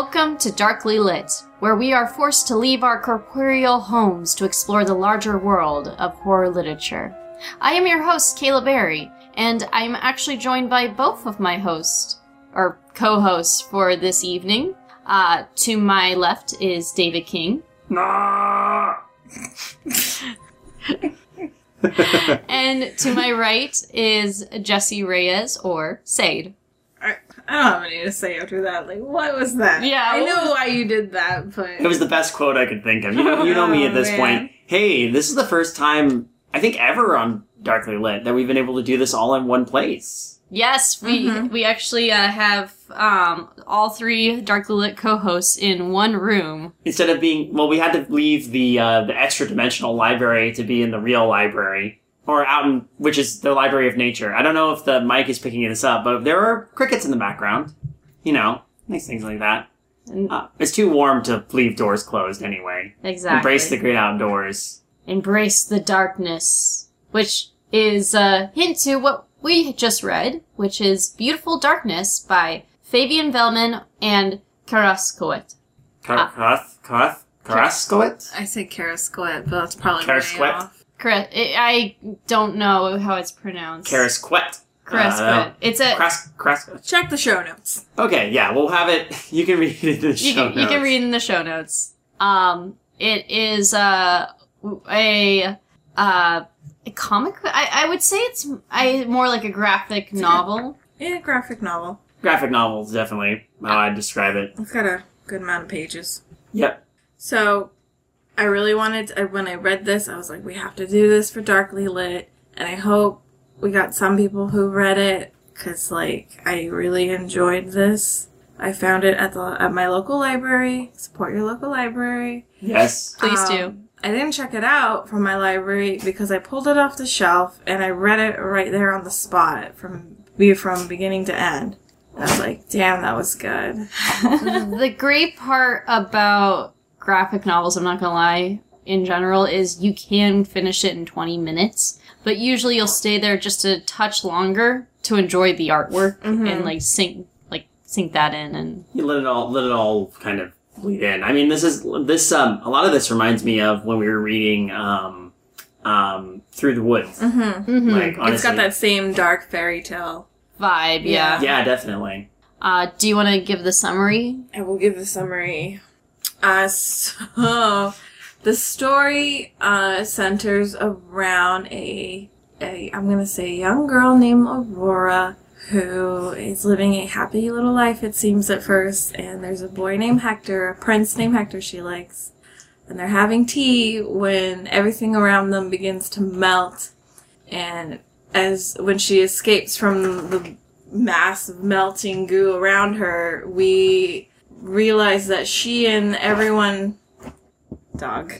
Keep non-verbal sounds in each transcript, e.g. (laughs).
Welcome to Darkly Lit, where we are forced to leave our corporeal homes to explore the larger world of horror literature. I am your host, Kayla Berry, and I'm actually joined by both of my hosts, or co hosts, for this evening. Uh, to my left is David King, (laughs) (laughs) and to my right is Jesse Reyes, or Sade. I, I don't have anything to say after that. Like, what was that? Yeah, I what know why you did that, but It was the best quote I could think of. You know, you know me at (laughs) this Oh, point. Hey, this is the first time I think ever on Darkly Lit that we've been able to do this all in one place. Yes, we Mhm. we actually uh, have um, all three Darkly Lit co-hosts in one room. Instead of being well, we had to leave the uh, the extra dimensional library to be in the real library. Or out in, which is the Library of Nature. I don't know if the mic is picking this up, but there are crickets in the background. You know, nice things like that. And- Uh, it's too warm to leave doors closed anyway. Exactly. Embrace the great outdoors. Embrace the darkness, which is a hint to what we just read, which is "Beautiful Darkness" by Fabien Vehlmann and Karaskoet. Kar- Karath? Karath? Karaskoit? I say Karasquet, but that's probably Karasquet? Way off. I don't know how it's pronounced. Karasquet. Karaskoet. It's a. Cras- Cras- Check the show notes. okay, yeah, we'll have it. (laughs) You can read it in the you show can, you can notes. read in the show notes. Um, it is uh, a uh, a comic. I, I would say it's I more like a graphic novel. Yeah, graphic novel. Graphic novels, definitely. How I'd describe it. It's got a good amount of pages. Yep. So, I really wanted, I- when I read this, I was like, we have to do this for Darkly Lit. And I hope we got some people who read it, because, like, I really enjoyed this. I found it at the at my local library. Support your local library. Yes. Please do. Um, I didn't check it out from my library because I pulled it off the shelf and I read it right there on the spot from be from beginning to end. And I was like, damn, that was good. (laughs) the great part about graphic novels, I'm not gonna lie, in general, is you can finish it in 20 minutes, but usually you'll stay there just a touch longer to enjoy the artwork and like sink like sink that in and You let it all let it all kind of bleed in. I mean, this is this um a lot of this reminds me of when we were reading um um Through the Woods. Mm-hmm. Like honestly, It's got that same dark fairy tale. vibe. Yeah. Yeah, definitely. Uh, do you want to give the summary? I will give the summary. Uh, (laughs) so the story uh, centers around a, a I'm gonna say a young girl named Aurora who is living a happy little life it seems at first and there's a boy named Hector a prince named Hector she likes and they're having tea when everything around them begins to melt and as when she escapes from the mass of melting goo around her, we realize that she and everyone. Dog.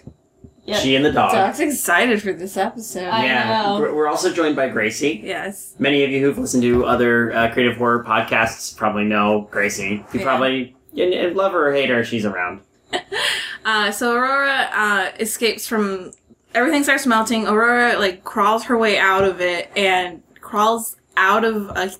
Yep. She and the dog. Dog's excited for this episode. I yeah, know. We're, we're also joined by Gracie. yes. Many of you who've listened to other uh, creative horror podcasts probably know Gracie. You Yeah. probably you love her or hate her, she's around. (laughs) Uh, so Aurora uh, escapes from. Everything starts melting. Aurora like crawls her way out of it and crawls out of a t-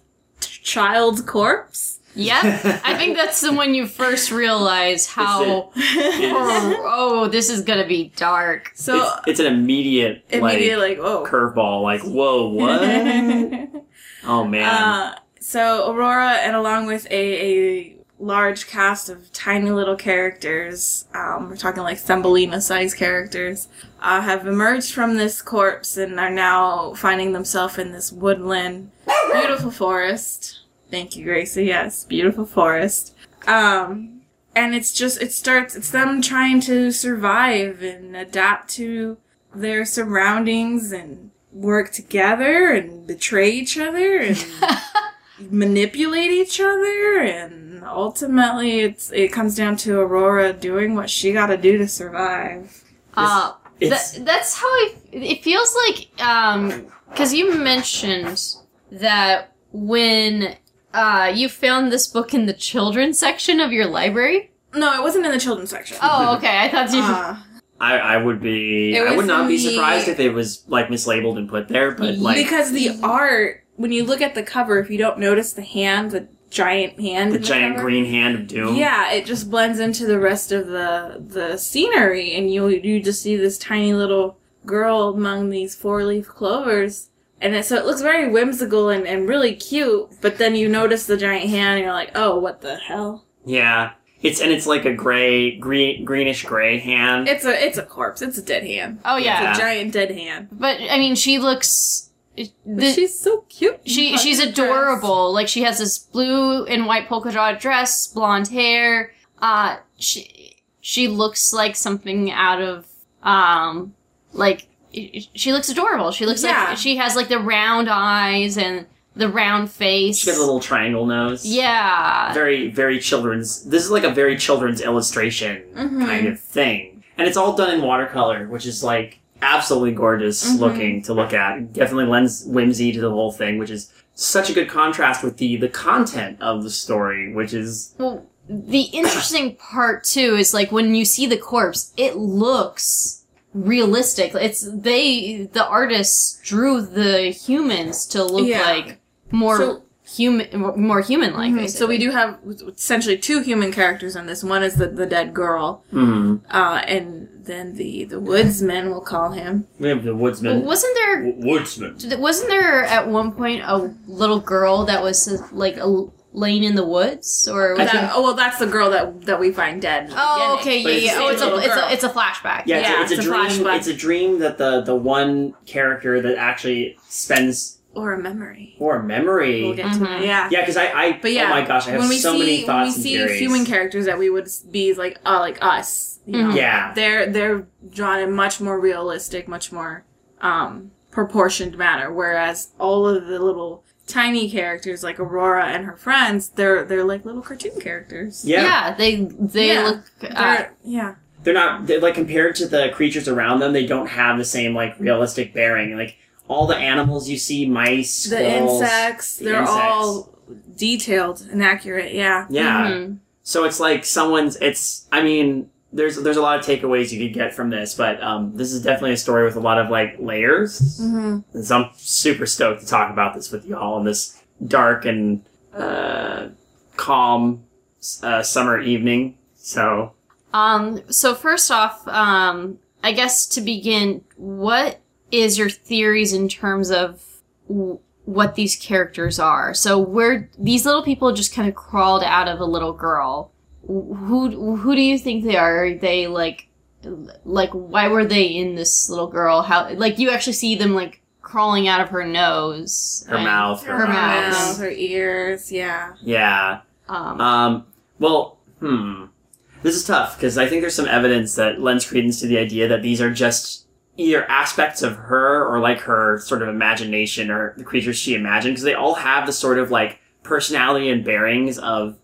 child's corpse. Yep. I think (laughs) that's the when you first realize how. Oh, oh, this is gonna be dark. so it's, it's an immediate, immediately like like oh. curveball. Like, (laughs) whoa, what? oh man. Uh, so Aurora, and along with a, a large cast of tiny little characters, um, we're talking like Thumbelina-sized characters, uh, have emerged from this corpse and are now finding themselves in this woodland, beautiful forest. Thank you, Gracie. Yes, beautiful forest. Um, and it's just it starts. It's them trying to survive and adapt to their surroundings and work together and betray each other and (laughs) manipulate each other and ultimately it's it comes down to Aurora doing what she got to do to survive. Uh, It's- that, that's how I. It feels like um, because you mentioned that when uh you found this book in the children's section of your library. No, it wasn't in the children's section. Oh, okay. I thought you. Uh, I, I would be. It I was would not in be the- surprised if it was like mislabeled and put there. But like, because the art, when you look at the cover, if you don't notice the hand, the giant hand. The in giant cover. green hand of doom. Yeah, it just blends into the rest of the the scenery, and you you just see this tiny little girl among these four leaf clovers, and it, so it looks very whimsical and, and really cute. But then you notice the giant hand, and you're like, oh, what the hell? Yeah. It's and it's like a gray, green, greenish gray hand. It's a it's a corpse. It's a dead hand. Oh yeah, It's a giant dead hand. but I mean, she looks. But The, she's so cute. she she's her dress. adorable. Like she has this blue and white polka dot dress, blonde hair. Uh, she she looks like something out of um like she looks adorable. She looks Yeah. like she has like the round eyes and the round face. She has a little triangle nose. yeah. Very, very children's. This is like a very children's illustration Mhm. kind of thing, and it's all done in watercolor, which is like absolutely gorgeous Mhm. looking to look at. It Definitely lends whimsy to the whole thing, which is such a good contrast with the the content of the story, which is Well, the interesting part too is like when you see the corpse, it looks realistic. It's they the artists drew the humans to look Yeah. like more So- human, more human like. Mhm. So we do have essentially two human characters in this. One is the, the dead girl, mm, uh, and then the the woodsman, we'll call him. we have the woodsman. Wasn't there W- woodsman. wasn't there at one point a little girl that was like a, laying in the woods or was that? think- oh well, that's the girl that that we find dead. Oh, okay, yeah, yeah. Oh, it's a, it's a it's a flashback. Yeah, Yeah, it's, a, it's it's a a dream. flashback. It's a dream that the the one character that actually spends or a memory. or a memory. We'll get Mhm. to it. Yeah. yeah, because I, I But yeah, oh my gosh, I have when we so see many thoughts when we see theories. human characters that we would be like uh, like us, you know, Mhm. Yeah. they're they're drawn in much more realistic, much more um, proportioned manner. Whereas all of the little tiny characters like Aurora and her friends, they're they're like little cartoon characters. yeah, Yeah, they they Yeah. look. Uh, They're, yeah. they're not they're like compared to the creatures around them. They don't have the same like realistic bearing. Like all the animals you see, mice, The squirrels, insects, the they're insects. all detailed and accurate. Yeah. Yeah. mhm. So it's like someone's. It's. I mean, there's there's a lot of takeaways you could get from this, but um, this is definitely a story with a lot of like layers. Mm-hmm. So I'm super stoked to talk about this with y'all on this dark and uh, calm uh, summer evening. So Um, so first off, um, I guess to begin, what is your theories in terms of w- what these characters are? So where these little people just kind of crawled out of a little girl. Who who do you think they are? Are they like like why were they in this little girl? How like you actually see them like crawling out of her nose, her mouth, her, Her eyes. mouth. her ears. Yeah. Yeah. Um, Um. Well. Hmm. This is tough because I think there's some evidence that lends credence to the idea that these are just either aspects of her or like her sort of imagination or the creatures she imagined because they all have the sort of like personality and bearings of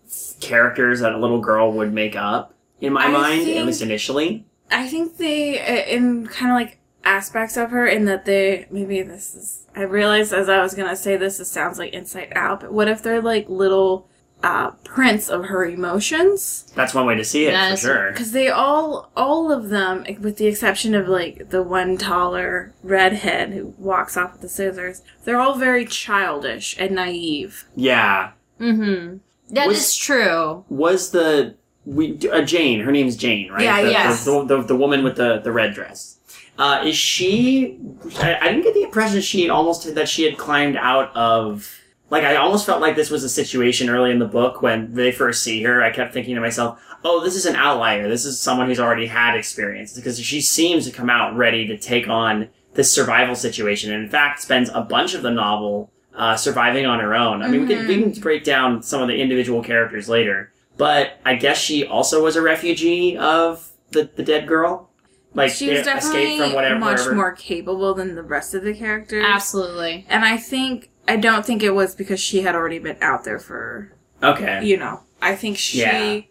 characters that a little girl would make up in my I mind at least initially I think they, uh, in kind of like aspects of her, in that they, maybe this is, I realized as I was gonna say this, it sounds like Inside Out, but what if they're like little, uh, prints of her emotions? that's one way to see it That for sure Because they all, all of them, with the exception of like the one taller redhead who walks off with the scissors, they're all very childish and naive. yeah mm-hmm. That Was- is true. was the we uh, Jane her name's Jane right Yeah, the, yes. the, the, the woman with the the red dress uh, is she I, I didn't get the impression she had almost that she had climbed out of like I almost felt like this was a situation early in the book when they first see her I kept thinking to myself oh this is an outlier this is someone who's already had experience because she seems to come out ready to take on this survival situation and in fact spends a bunch of the novel uh, surviving on her own I mean we, can, we can break down some of the individual characters later but I guess she also was a refugee of the, the dead girl. Like she was definitely escaped from whatever. much wherever. more capable than the rest of the characters. Absolutely. And I think I don't think it was because she had already been out there for Okay. you know. I think she Yeah.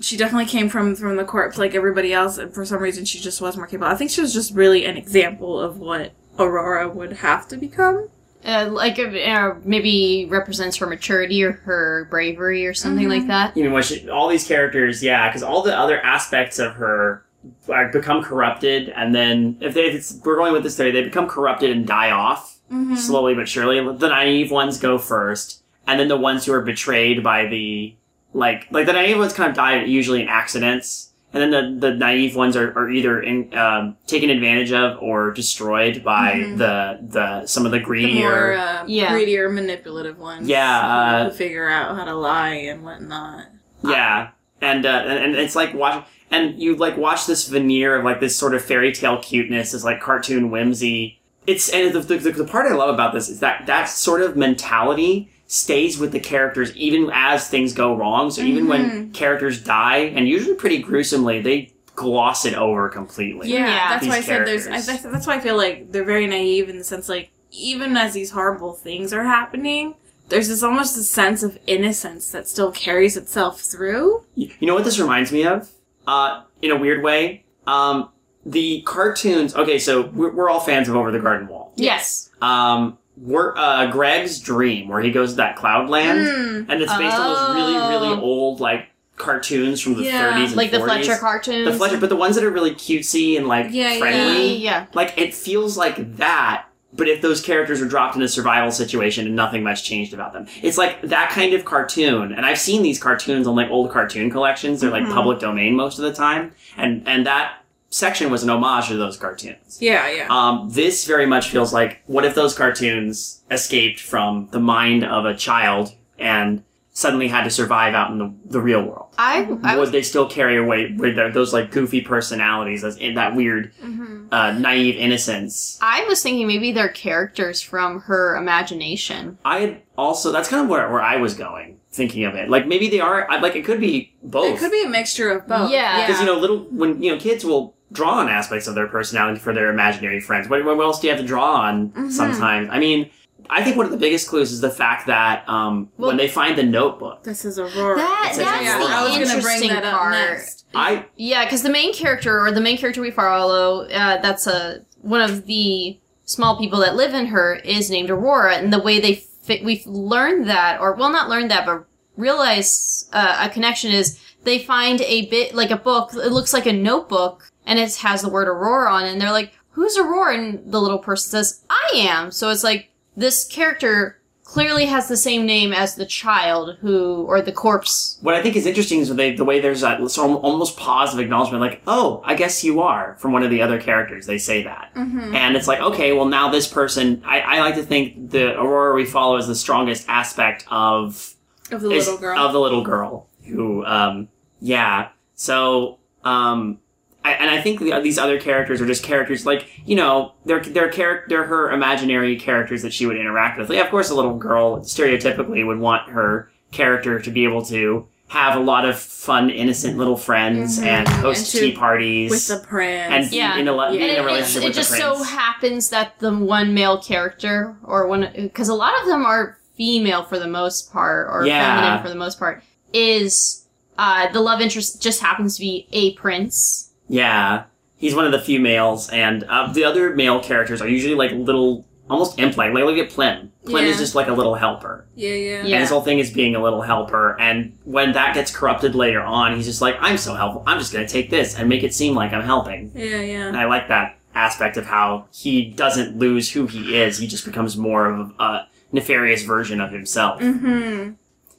she definitely came from from the corpse like everybody else, and for some reason she just was more capable. I think she was just really an example of what Aurora would have to become. Uh, like uh, maybe represents her maturity or her bravery or something Mhm. like that. You know, when she, all these characters, yeah, because all the other aspects of her are become corrupted, and then if, they, if it's, we're going with this theory, they become corrupted and die off Mm-hmm. slowly but surely. The naive ones go first, and then the ones who are betrayed by the like like the naive ones kind of die usually in accidents, and then the the naive ones are, are either in, um, taken advantage of or destroyed by Mhm. the the some of the The greedier. more uh, Yeah. greedier, manipulative ones. Yeah, uh, who figure out how to lie and whatnot. Yeah, and uh, and, and it's like watch and you like watch this veneer of like this sort of fairy tale cuteness, this like cartoon whimsy. It's and the, the, the part I love about this is that that sort of mentality stays with the characters even as things go wrong. So even when characters die, and usually pretty gruesomely, they gloss it over completely. Yeah, Yeah. that's why I These said there's. I, characters. that's that's why I feel like they're very naive in the sense like even as these horrible things are happening, there's this almost a sense of innocence that still carries itself through. You you know what this reminds me of? Uh, in a weird way. Um, the cartoons. Okay, so we're, we're all fans of Over the Garden Wall. Yes. Um, uh, Greg's Dream, where he goes to that cloud land, Mm. and it's based on those really, really Oh. old like cartoons from the Yeah. 30s and Like the 40s. Fleischer cartoons. The Fleischer, but the ones that are really cutesy and like Yeah, yeah. friendly. Yeah. Like it feels like that, but if those characters were dropped in a survival situation and nothing much changed about them, it's like that kind of cartoon. And I've seen these cartoons on like old cartoon collections. They're like Mhm. public domain most of the time, and and that section was an homage to those cartoons. Yeah, yeah. Um, this very much feels like what if those cartoons escaped from the mind of a child and suddenly had to survive out in the, the real world? I, I Would was, they still carry away with their, those like goofy personalities as in that weird Mhm. uh, naive innocence? I was thinking maybe they're characters from her imagination. I also that's kind of where, where I was going thinking of it. Like maybe they are like it could be both. It could be a mixture of both. Yeah. because you know little when you know kids will draw on aspects of their personality for their imaginary friends. What, what else do you have to draw on Mhm. sometimes? I mean, I think one of the biggest clues is the fact that um, Well- when they find the notebook, This is Aurora. That- that's yeah, the I was gonna bring interesting that up part. next. I Yeah, because the main character, or the main character we follow, uh, that's a one of the small people that live in her is named Aurora, and the way they fit, we've learned that, or well, not learned that, but realize uh, a connection is they find a bit like a book. It looks like a notebook, and it has the word Aurora on it. And they're like, "Who's Aurora?" And the little person says, "I am." So it's like this character clearly has the same name as the child who, or the corpse. what I think is interesting is they, the way there's that almost pause of acknowledgement, like, "Oh, I guess you are." From one of the other characters, they say that. Mm-hmm. And it's like, okay, well, now this person, I, I like to think the Aurora we follow is the strongest aspect of Of the is- little girl. of the little girl who, um, yeah. So, um, I, and I think the, these other characters are just characters like you know they're they're char- they're her imaginary characters that she would interact with. Like, of course, a little girl stereotypically would want her character to be able to have a lot of fun, innocent little friends Mhm. and host And to- tea parties with the prince. and Yeah. in a, Yeah. in a And it, relationship it just so happens that the one male character, or one, because a lot of them are female for the most part, or Yeah. feminine for the most part, is uh, the love interest just happens to be a prince. Yeah, he's one of the few males, and uh, the other male characters are usually like little, almost imp-like. Like look at Plim. Plim is just like a little helper, yeah, yeah, Yeah. and his whole thing is being a little helper. And when that gets corrupted later on, he's just like, "I'm so helpful. I'm just gonna take this and make it seem like I'm helping." yeah, yeah. And. I like that aspect of how he doesn't lose who he is. He just becomes more of a nefarious version of himself. Mm-hmm.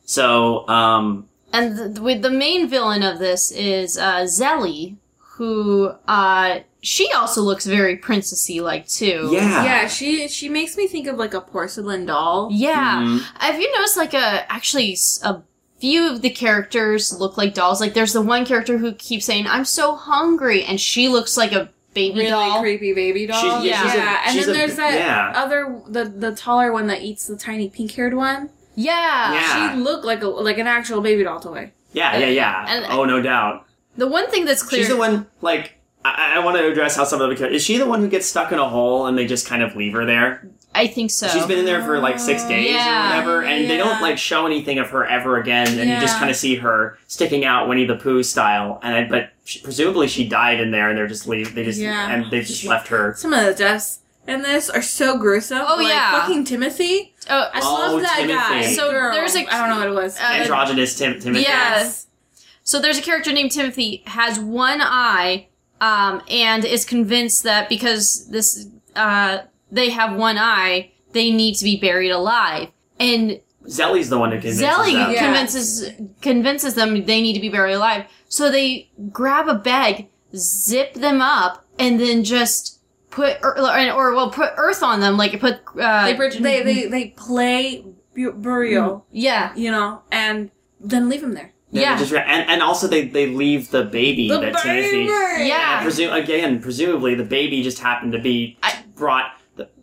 So, um, And the, with the main villain of this is uh, Zelly, who uh, she also looks very princessy like too. yeah, Yeah, she she makes me think of like a porcelain doll. Yeah. Mhm. Have you noticed like a actually a few of the characters look like dolls? Like there's the one character who keeps saying "I'm so hungry," and she looks like a baby doll. Really doll. creepy baby doll. She's- yeah, she's yeah. a- and then a- there's that yeah. other the the taller one that eats the tiny pink haired one. Yeah. Yeah. She looked like a like an actual baby doll toy. yeah, yeah, yeah. And- oh, no doubt. The one thing that's clear. She's the one, like, I, I want to address how some of the characters. Is she the one who gets stuck in a hole and they just kind of leave her there? I think so. She's been in there for like six days yeah, or whatever, and they don't like show anything of her ever again, and you just kind of see her sticking out Winnie the Pooh style. And I, but she, presumably she died in there, and they're just leave. They just Yeah. and they just left her. Some of the deaths in this are so gruesome. Oh, like, yeah. fucking Timothy. Oh, I Oh, love that Timothy. guy. So Girl. there's like I don't know what it was. Uh, Androgynous Tim, Timothy. Yeah. Yes. So there's a character named Timothy has one eye, um, and is convinced that because this uh, they have one eye, they need to be buried alive. And Zelly's the one who convinces Zelly them. Yeah. convinces convinces them they need to be buried alive. So they grab a bag, zip them up, and then just put or, or well put earth on them, like put uh, They, bridge- they they they play bu- burial, yeah you know, and then leave them there. Yeah, yeah. just ra- and, and also they, they leave the baby The that Timothy. baby! Yeah. And presume again, presumably the baby just happened to be I- brought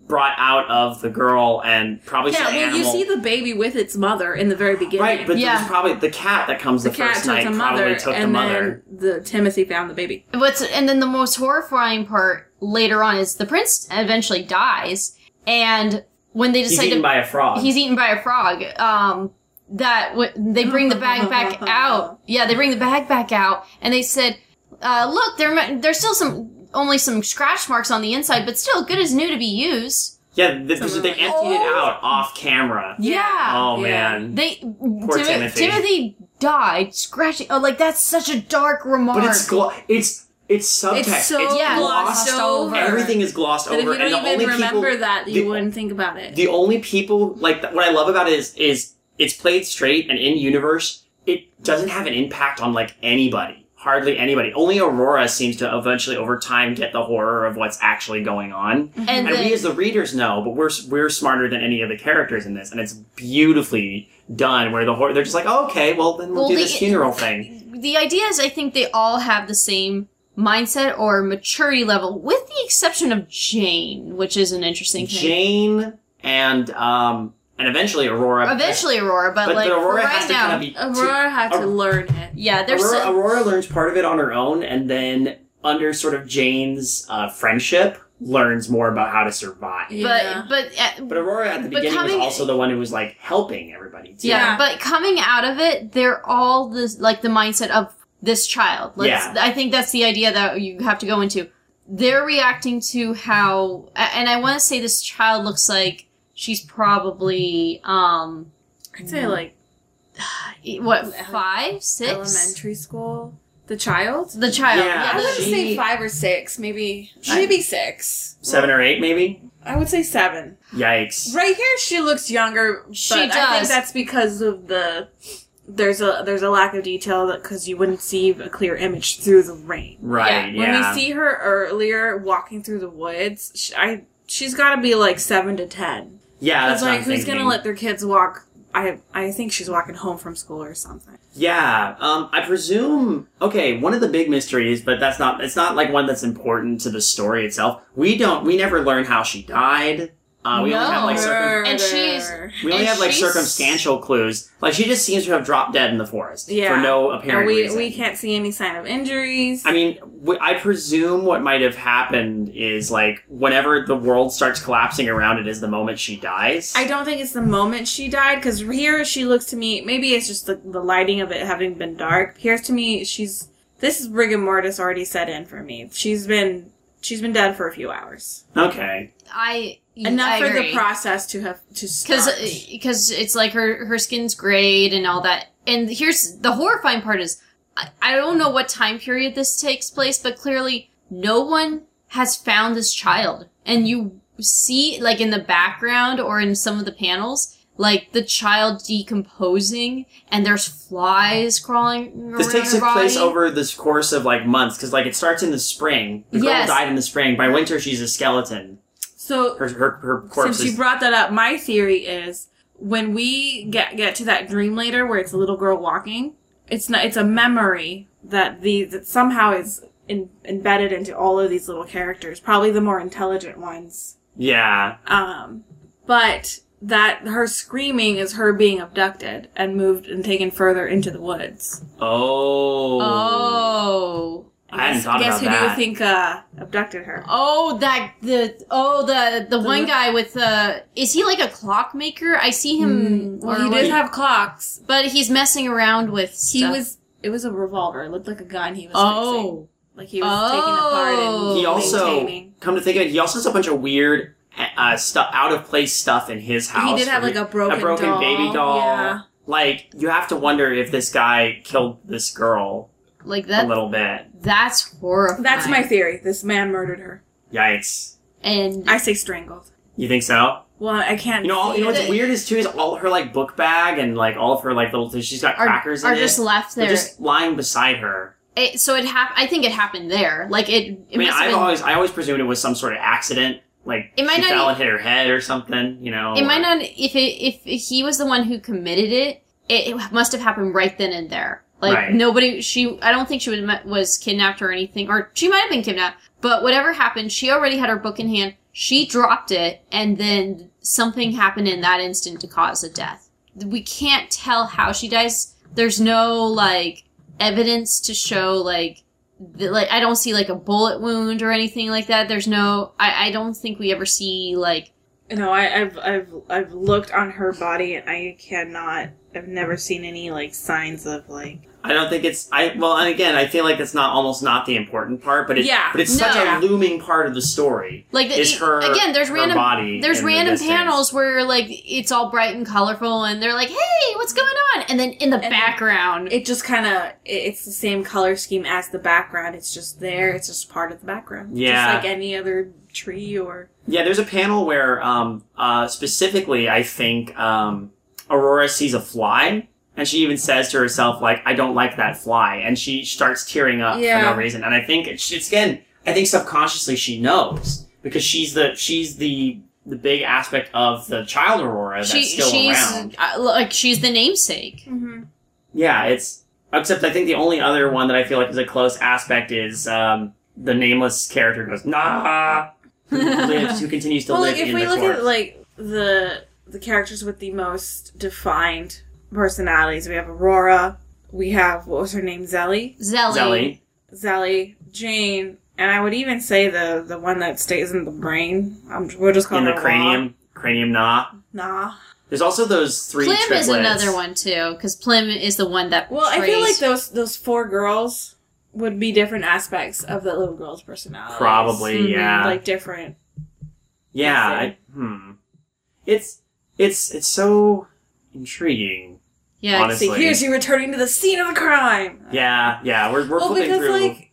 brought out of the girl and probably Yeah, some well, you see the baby with its mother in the very beginning. right, but Yeah. there's probably the cat that comes the, the cat first took night the probably mother, took the and mother. then the Timothy found the baby. What's and then the most horrifying part later on is the prince eventually dies, and when they He's decide eaten to by a frog. he's eaten by a frog. Um, that w- they bring the bag back out. (laughs) Yeah, they bring the bag back out, and they said, uh, "Look, there there's still some only some scratch marks on the inside, but still good as new to be used." yeah, the, Someone they like- emptied it Oh. out off camera. Yeah, Oh Yeah. man. they Poor Timo- Timothy. Timothy died scratching. Oh, like that's such a dark remark. But it's glo- it's it's subtext. It's so Yeah, glossed glossed over. over. Everything is glossed But if over, you and don't the even only remember people that, you the- wouldn't think about it. the only people like th- what I love about it is is it's played straight and in universe. It doesn't have an impact on like anybody, hardly anybody. Only Aurora seems to eventually, over time, get the horror of what's actually going on. and, And then, we as the readers know, but we're we're smarter than any of the characters in this, and it's beautifully done. Where the horror, they're just like, oh, okay, well then we'll, Well, do the- this funeral thing. the idea is I think they all have the same mindset or maturity level, with the exception of Jane, which is an interesting thing. Jane and um and eventually Aurora. Eventually Aurora, but, but like Aurora for has right to now, kind of be. Aurora had to Aur- learn it. yeah, there's Aurora, some- Aurora learns part of it on her own, and then under sort of Jane's uh, friendship, learns more about how to survive. Yeah. but but uh, But Aurora at the beginning coming- was also the one who was like helping everybody. Too. yeah, Yeah. but coming out of it, they're all this like the mindset of this child. Let's, Yeah. I think that's the idea that you have to go into. They're reacting to how, and I want to say this child looks like she's probably um I'd say like (sighs) what five six elementary school. The child. the child Yeah. yeah, I would she- say five or six, maybe maybe six. Seven or eight, maybe. I would say seven. Yikes. Right here, she looks younger. She but I think that's because of the there's a there's a lack of detail because you wouldn't see a clear image through the rain. Right. When Yeah. we see her earlier walking through the woods, she, I she's got to be like seven to ten. Yeah. That's like who's thinking. gonna let their kids walk? I I think she's walking home from school or something. Yeah, um, I presume. Okay, one of the big mysteries, but that's not. It's not like one that's important to the story itself. We don't. We never learn how she died. Uh, we only have like circum- And she's- we only And have like circumstantial clues. Like she just seems to have dropped dead in the forest Yeah. for no apparent and we reason. we can't see any sign of injuries. I mean, I presume what might have happened is like whenever the world starts collapsing around it is the moment she dies. I don't think it's the moment she died because here she looks to me. Maybe it's just the, the lighting of it having been dark. Here's to me, she's this is rigor mortis already set in for me. She's been she's been dead for a few hours. okay. I Enough I for agree. the process to have to because start. Uh, because it's like her her skin's grayed and all that. And here's the horrifying part is I, I don't know what time period this takes place, but clearly no one has found this child, and you see like in the background or in some of the panels. Like the child decomposing, and there's flies crawling This takes her place over this course of like months because like it starts in the spring. The girl Yes. died in the spring. By winter, she's a skeleton. So Her her, her corpse since you brought that up, my theory is when we get get to that dream later where it's a little girl walking, it's not it's a memory that the that somehow is in, embedded into all of these little characters, probably the more intelligent ones. yeah. Um, but that her screaming is her being abducted and moved and taken further into the woods. Oh. Oh. I hadn't Guess- thought guess about who do you think uh, abducted her? Oh, that the oh the the one one- guy with the is he like a clockmaker? I see him. Well, he what- did have clocks. but he's messing around with. Stuff. He was. It was a revolver. It looked like a gun. He was. Oh, fixing. like he was taking apart Oh. and He also maintaining. come to think of it, he also has a bunch of weird uh, stuff, out of place stuff in his house. He did have like a broken, a broken doll. baby doll. Yeah. Like you have to wonder if this guy killed this girl like that. a little bit. That's horrifying. That's my theory. This man murdered her. Yikes. and I say strangled. You think so? Well, I can't. You know, all, you know what's weird is too is all her like book bag and like all of her like little she's got Are, crackers are in just it. left They're there. just lying beside her. It, so it hap- I think it happened there. Like it. it I mean, I've been, always I always presumed it was some sort of accident. Like It might she not fell e- and hit her head or something. You know, It might not. If it, if he was the one who committed it, it, it must have happened right then and there. Like Right. nobody. She. I don't think she was was kidnapped or anything, or she might have been kidnapped. But whatever happened, she already had her book in hand. She dropped it, and then something happened in that instant to cause a death. We can't tell how she dies. There's no like evidence to show like the, like I don't see like a bullet wound or anything like that. There's no. I I don't think we ever see like No, I, I've I've I've looked on her body and I cannot. I've never seen any like signs of like. I don't think it's I well and again I feel like that's not almost not the important part but it's Yeah, but it's such no. a looming part of the story Like the, is it- her again, there's her random body there's in the random panels where like it's all bright and colorful, and they're like, "Hey, what's going on?" And then in the then background, It just kind of it's the same color scheme as the background. It's just there. It's just part of the background. Yeah. just like any other tree or. Yeah, there's a panel where, um, uh, specifically, I think um, Aurora sees a fly, and she even says to herself, like, "I don't like that fly," and she starts tearing up for no reason. And I think it's, it's again, I think subconsciously she knows because she's the she's the the big aspect of the child Aurora that's she still she's around. uh, like she's the namesake. Mm-hmm. Yeah, it's except I think the only other one that I feel like is a close aspect is um, the nameless character goes nah. Who lives? Who continues to Well, live like if in we the look corpse. at like the the characters with the most defined personalities, we have Aurora. We have what was her name, Zelly, Zelly. Zelly. Zelly, Jane, and I would even say the the one that stays in the brain. Um, we'll just call in her the Ra. cranium, cranium nah. Nah. There's also those three Plim triplets. is another one too, because Plim is the one that. Well, I feel like those those four girls would be different aspects of the little girl's personality. Probably, Mhm. yeah, like different. yeah. I, hmm. It's it's it's so intriguing. Yeah, honestly. See, here's you returning to the scene of the crime. Yeah, yeah. We're we're Well, flipping because through. like,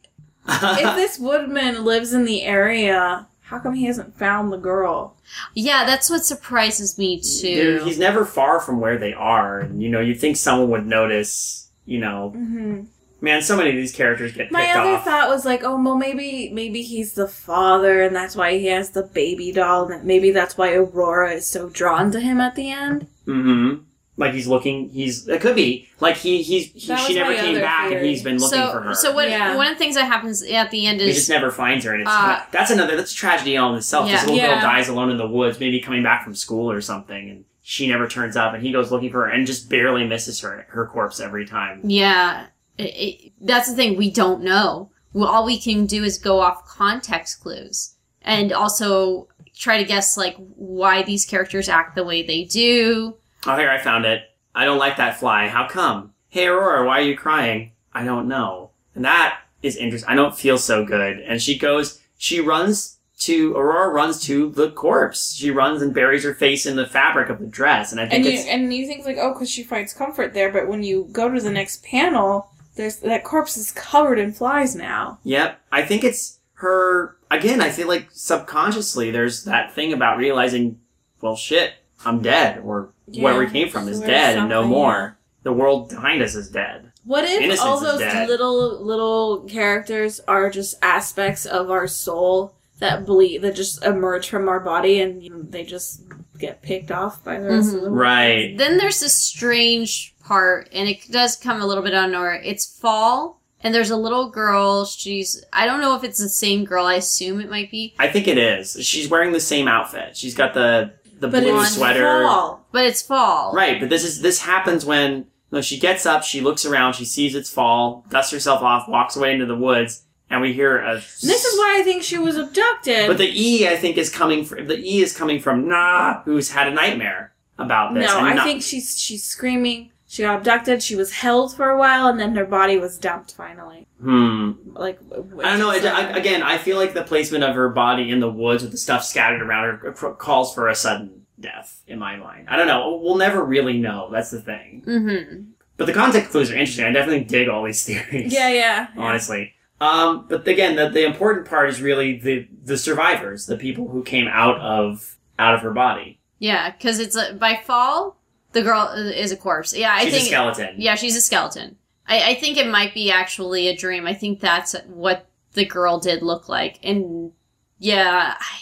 if this woodman lives in the area, how come he hasn't found the girl? yeah, that's what surprises me too. Dude, he's never far from where they are, and you know, you'd think someone would notice. You know, Mm-hmm. man, so many of these characters get My picked other off. thought was like, oh, well, maybe maybe he's the father, and that's why he has the baby doll, and maybe that's why Aurora is so drawn to him at the end. mm-hmm. Like he's looking. He's it could be like he he's he, That she was never my came other back, and theory. he's been looking so, for her. so what? Yeah. One of the things that happens at the end is He is just never finds her, and it's Uh, kinda- that's another that's a tragedy all in itself. Yeah. This little Yeah. girl dies alone in the woods, maybe coming back from school or something, and she never turns up, and he goes looking for her and just barely misses her her corpse every time. Yeah, it, it, that's the thing. We don't know. Well, all we can do is go off context clues, and also try to guess like why these characters act the way they do. Oh, here I found it. I don't like that fly. How come? Hey, Aurora, why are you crying? I don't know. And that is interesting. I don't feel so good. And she goes, she runs to, Aurora runs to the corpse. She runs and buries her face in the fabric of the dress. And I think And you it's, and you think like, oh, because she finds comfort there, but when you go to the next panel, there's that corpse is covered in flies now. yep. I think it's her, again, I feel like subconsciously there's that thing about realizing, well, shit, I'm dead. Or where we came from is there's dead and no more. The world behind us is dead. What if Innocence all those little little characters are just aspects of our soul that bleed that just emerge from our body and you know, they just get picked off by the rest of mm-hmm. the world? Right. Then there's this strange part, and it does come a little bit on nowhere. It's fall, and there's a little girl. She's I don't know if it's the same girl. I assume it might be, I think it is. She's wearing the same outfit. She's got the the But blue sweater. fall. But it's fall. Right, but this is this happens when no, she gets up, she looks around, she sees it's fall, dusts herself off, walks away into the woods, and we hear a. This is why I think she was abducted. But the E, I think, is coming. From, the E is coming from Nah, who's had a nightmare about this. no, I think she's she's screaming. She got abducted. She was held for a while, and then her body was dumped finally. Hmm. Like I don't know. It, I, again, I feel like the placement of her body in the woods with the stuff scattered around her calls for a sudden death in my mind. I don't know. We'll never really know. That's the thing. Mm-hmm. But the context clues are interesting. I definitely dig all these (laughs) theories. Yeah, yeah. yeah. honestly. Um, but again, the, the important part is really the the survivors, the people who came out of out of her body. Yeah, because it's a, by fall, the girl is a corpse. Yeah, I She's think. a skeleton. Yeah, she's a skeleton. I, I think it might be actually a dream. I think that's what the girl did look like. And yeah, I,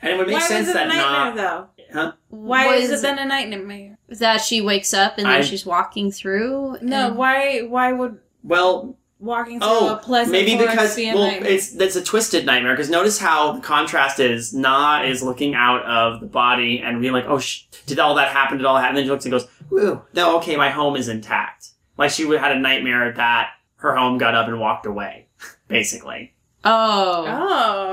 And it would make Why sense was it a that nightmare not. though? Huh? Why was is it then a nightmare? that she wakes up and then I- she's walking through? No, and- why? Why would Well, walking through oh, a pleasant maybe because be a well, nightmare? it's that's a twisted nightmare. Because notice how the contrast is. Na is looking out of the body and being like, "Oh, sh- did all that happen? Did all that happen?" And then she looks and goes, "Woo, no, okay, my home is intact." Like she had a nightmare that her home got up and walked away, (laughs) basically. Oh.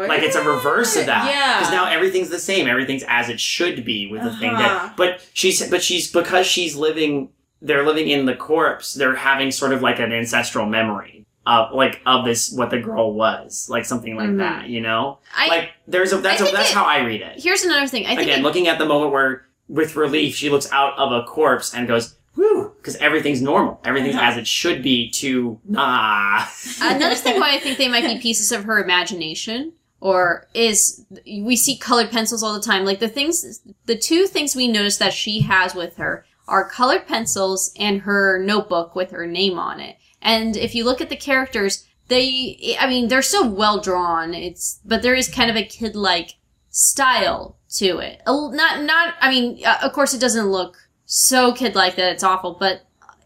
oh, Like it's a reverse of that. Yeah, Because now everything's the same. Everything's as it should be with the thing Uh-huh. that. But she's but she's because she's living. They're living in the corpse. They're having sort of like an ancestral memory of like of this what the girl was, like something like Mhm. that. You know, I, like there's a that's I a, think that's it- how I read it. here's another thing. I think Again, it- looking at the moment where with relief she looks out of a corpse and goes. Woo! Because everything's normal. Everything's as it should be to nah. (laughs) Another thing why I think they might be pieces of her imagination or is we see colored pencils all the time. Like the things, the two things we notice that she has with her are colored pencils and her notebook with her name on it. And if you look at the characters, they, I mean, they're so well drawn. It's, but there is kind of a kid-like style to it. Not, not, I mean, uh, of course it doesn't look so kid-like that it's awful, but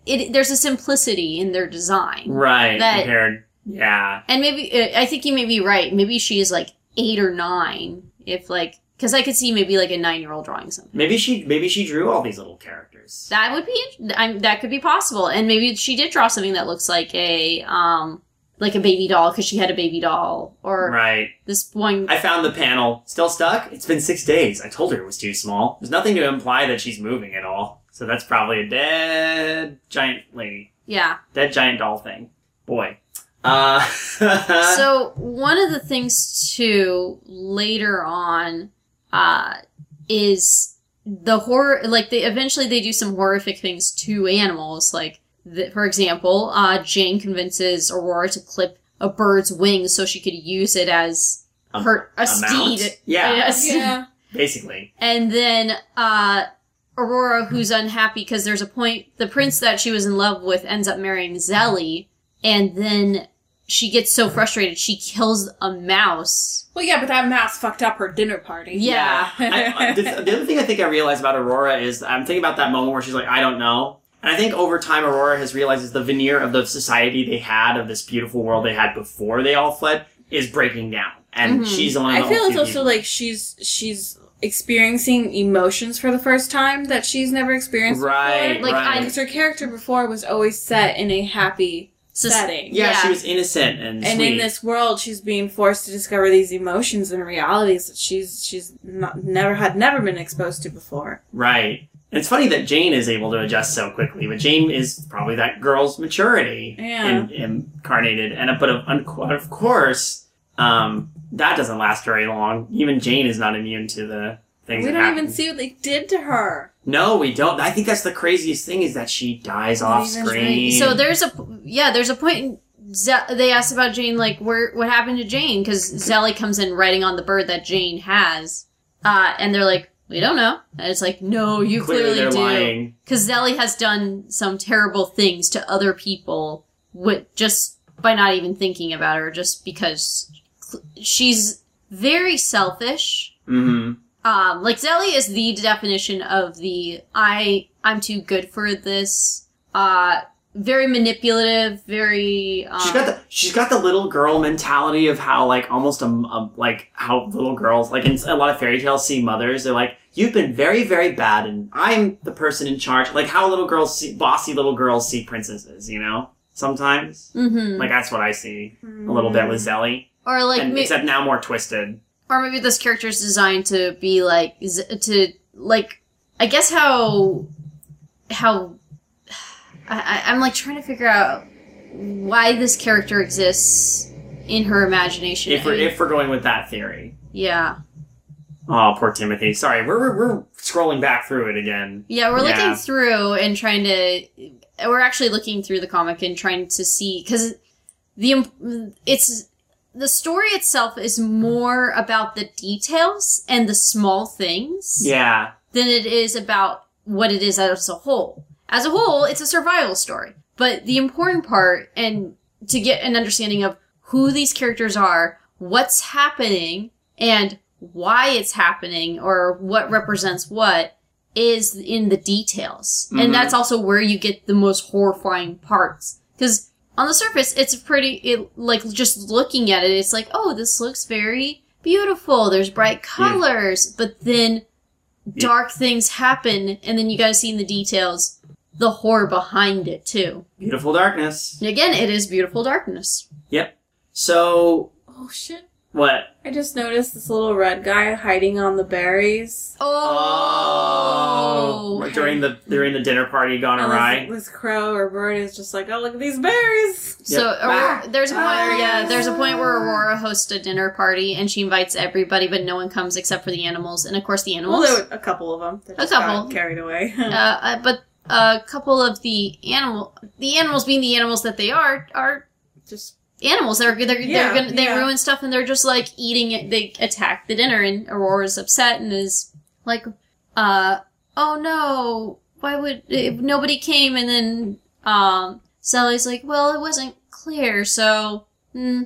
it, there's a simplicity in their design. right. That- compared. Yeah. And maybe uh, I think you may be right. Maybe she is like eight or nine. If like, because I could see maybe like a nine-year-old drawing something. Maybe she maybe she drew all these little characters. That would be. I'm, that could be possible. And maybe she did draw something that looks like a um like a baby doll because she had a baby doll or Right. this one. I found the panel. Still stuck? It's been six days. I told her it was too small. There's nothing to imply that she's moving at all. So that's probably a dead giant lady. yeah. Dead giant doll thing. Boy. Uh (laughs) so one of the things too later on uh is the horror like they eventually they do some horrific things to animals like the, for example uh jane convinces aurora to clip a bird's wings so she could use it as A- her a, a mount? steed (laughs) Yeah. yes yeah. basically. and then uh aurora who's unhappy because there's a point the prince that she was in love with ends up marrying zelly and then she gets so frustrated she kills a mouse Well, yeah, but that mouse fucked up her dinner party. Yeah. I, the, the other thing I think I realized about Aurora is I'm thinking about that moment where she's like, I don't know. And I think over time Aurora has realized is the veneer of the society they had, of this beautiful world they had before they all fled, is breaking down. And Mhm. she's the one I feel it's also people- like she's she's experiencing emotions for the first time that she's never experienced Right, before. Like, right. I- Because her character before was always set in a happy Sus- setting. yeah, yeah. she was innocent and, And sweet. in this world, she's being forced to discover these emotions and realities that she's she's not never had never been exposed to before. Right. And it's funny that Jane is able to adjust so quickly, but Jane is probably that girl's maturity Yeah. in, incarnated. And but of, of course, um, that doesn't last very long. Even Jane is not immune to the things. we that don't happen. even see what they did to her. No, we don't. I think that's the craziest thing is that she dies off screen. So there's a yeah, there's a point. In Ze- they asked about Jane, like where what happened to Jane, because Zelly comes in writing on the bird that Jane has, uh, and they're like, we don't know. And it's like, no, you clearly, clearly, do, lying. because Zelly has done some terrible things to other people with just by not even thinking about her, just because she's very selfish. hmm Um, like Zelly is the definition of the I I'm too good for this. Uh, very manipulative, very. Um, She's got the she's got the little girl mentality of how like almost a, a like how little girls like in a lot of fairy tales see mothers they're like you've been very very bad and I'm the person in charge. Like how little girls see bossy little girls see princesses you know? Sometimes. Hmm like that's what I see. A little bit with Zelly. Or like and, ma- except now more twisted. or maybe this character is designed to be like to like I guess how how (sighs) I- I'm like trying to figure out why this character exists in her imagination. if we're if we're going with that theory. Yeah, oh poor Timothy sorry we're we're, we're scrolling back through it again yeah, we're Yeah. looking through and trying to. We're actually looking through the comic and trying to see because the it's the story itself is more about the details and the small things Yeah. than it is about what it is as a whole. As a whole, it's a survival story. But the important part, and to get an understanding of who these characters are, what's happening, and why it's happening, or what represents what, is in the details. Mhm. And that's also where you get the most horrifying parts. Because on the surface, it's pretty, it, like, just looking at it, it's like, oh, this looks very beautiful. There's bright colors. But then dark things happen, and then you gotta see in the details the horror behind it, too. Beautiful darkness. And again, it is beautiful darkness. Yep. So Oh shit! What? I just noticed this little red guy hiding on the berries. Oh! during the during the dinner party gone And awry. This, this crow or bird is just like, oh look at these berries. So Aurora, there's a point, Ah. yeah, there's a point where Aurora hosts a dinner party and she invites everybody, but no one comes except for the animals, and of course the Well, animals. there were a couple of them. That A just got couple. carried away. (laughs) uh, uh, but a couple of the animal, the animals being the animals that they are, are just animals. They're they're, Yeah, they're gonna they yeah. ruin stuff and they're just like eating it. They attack the dinner and Aurora's upset and is like, uh, oh no, why would nobody came? And then um, Zelly's like, well, it wasn't clear, so. Hmm.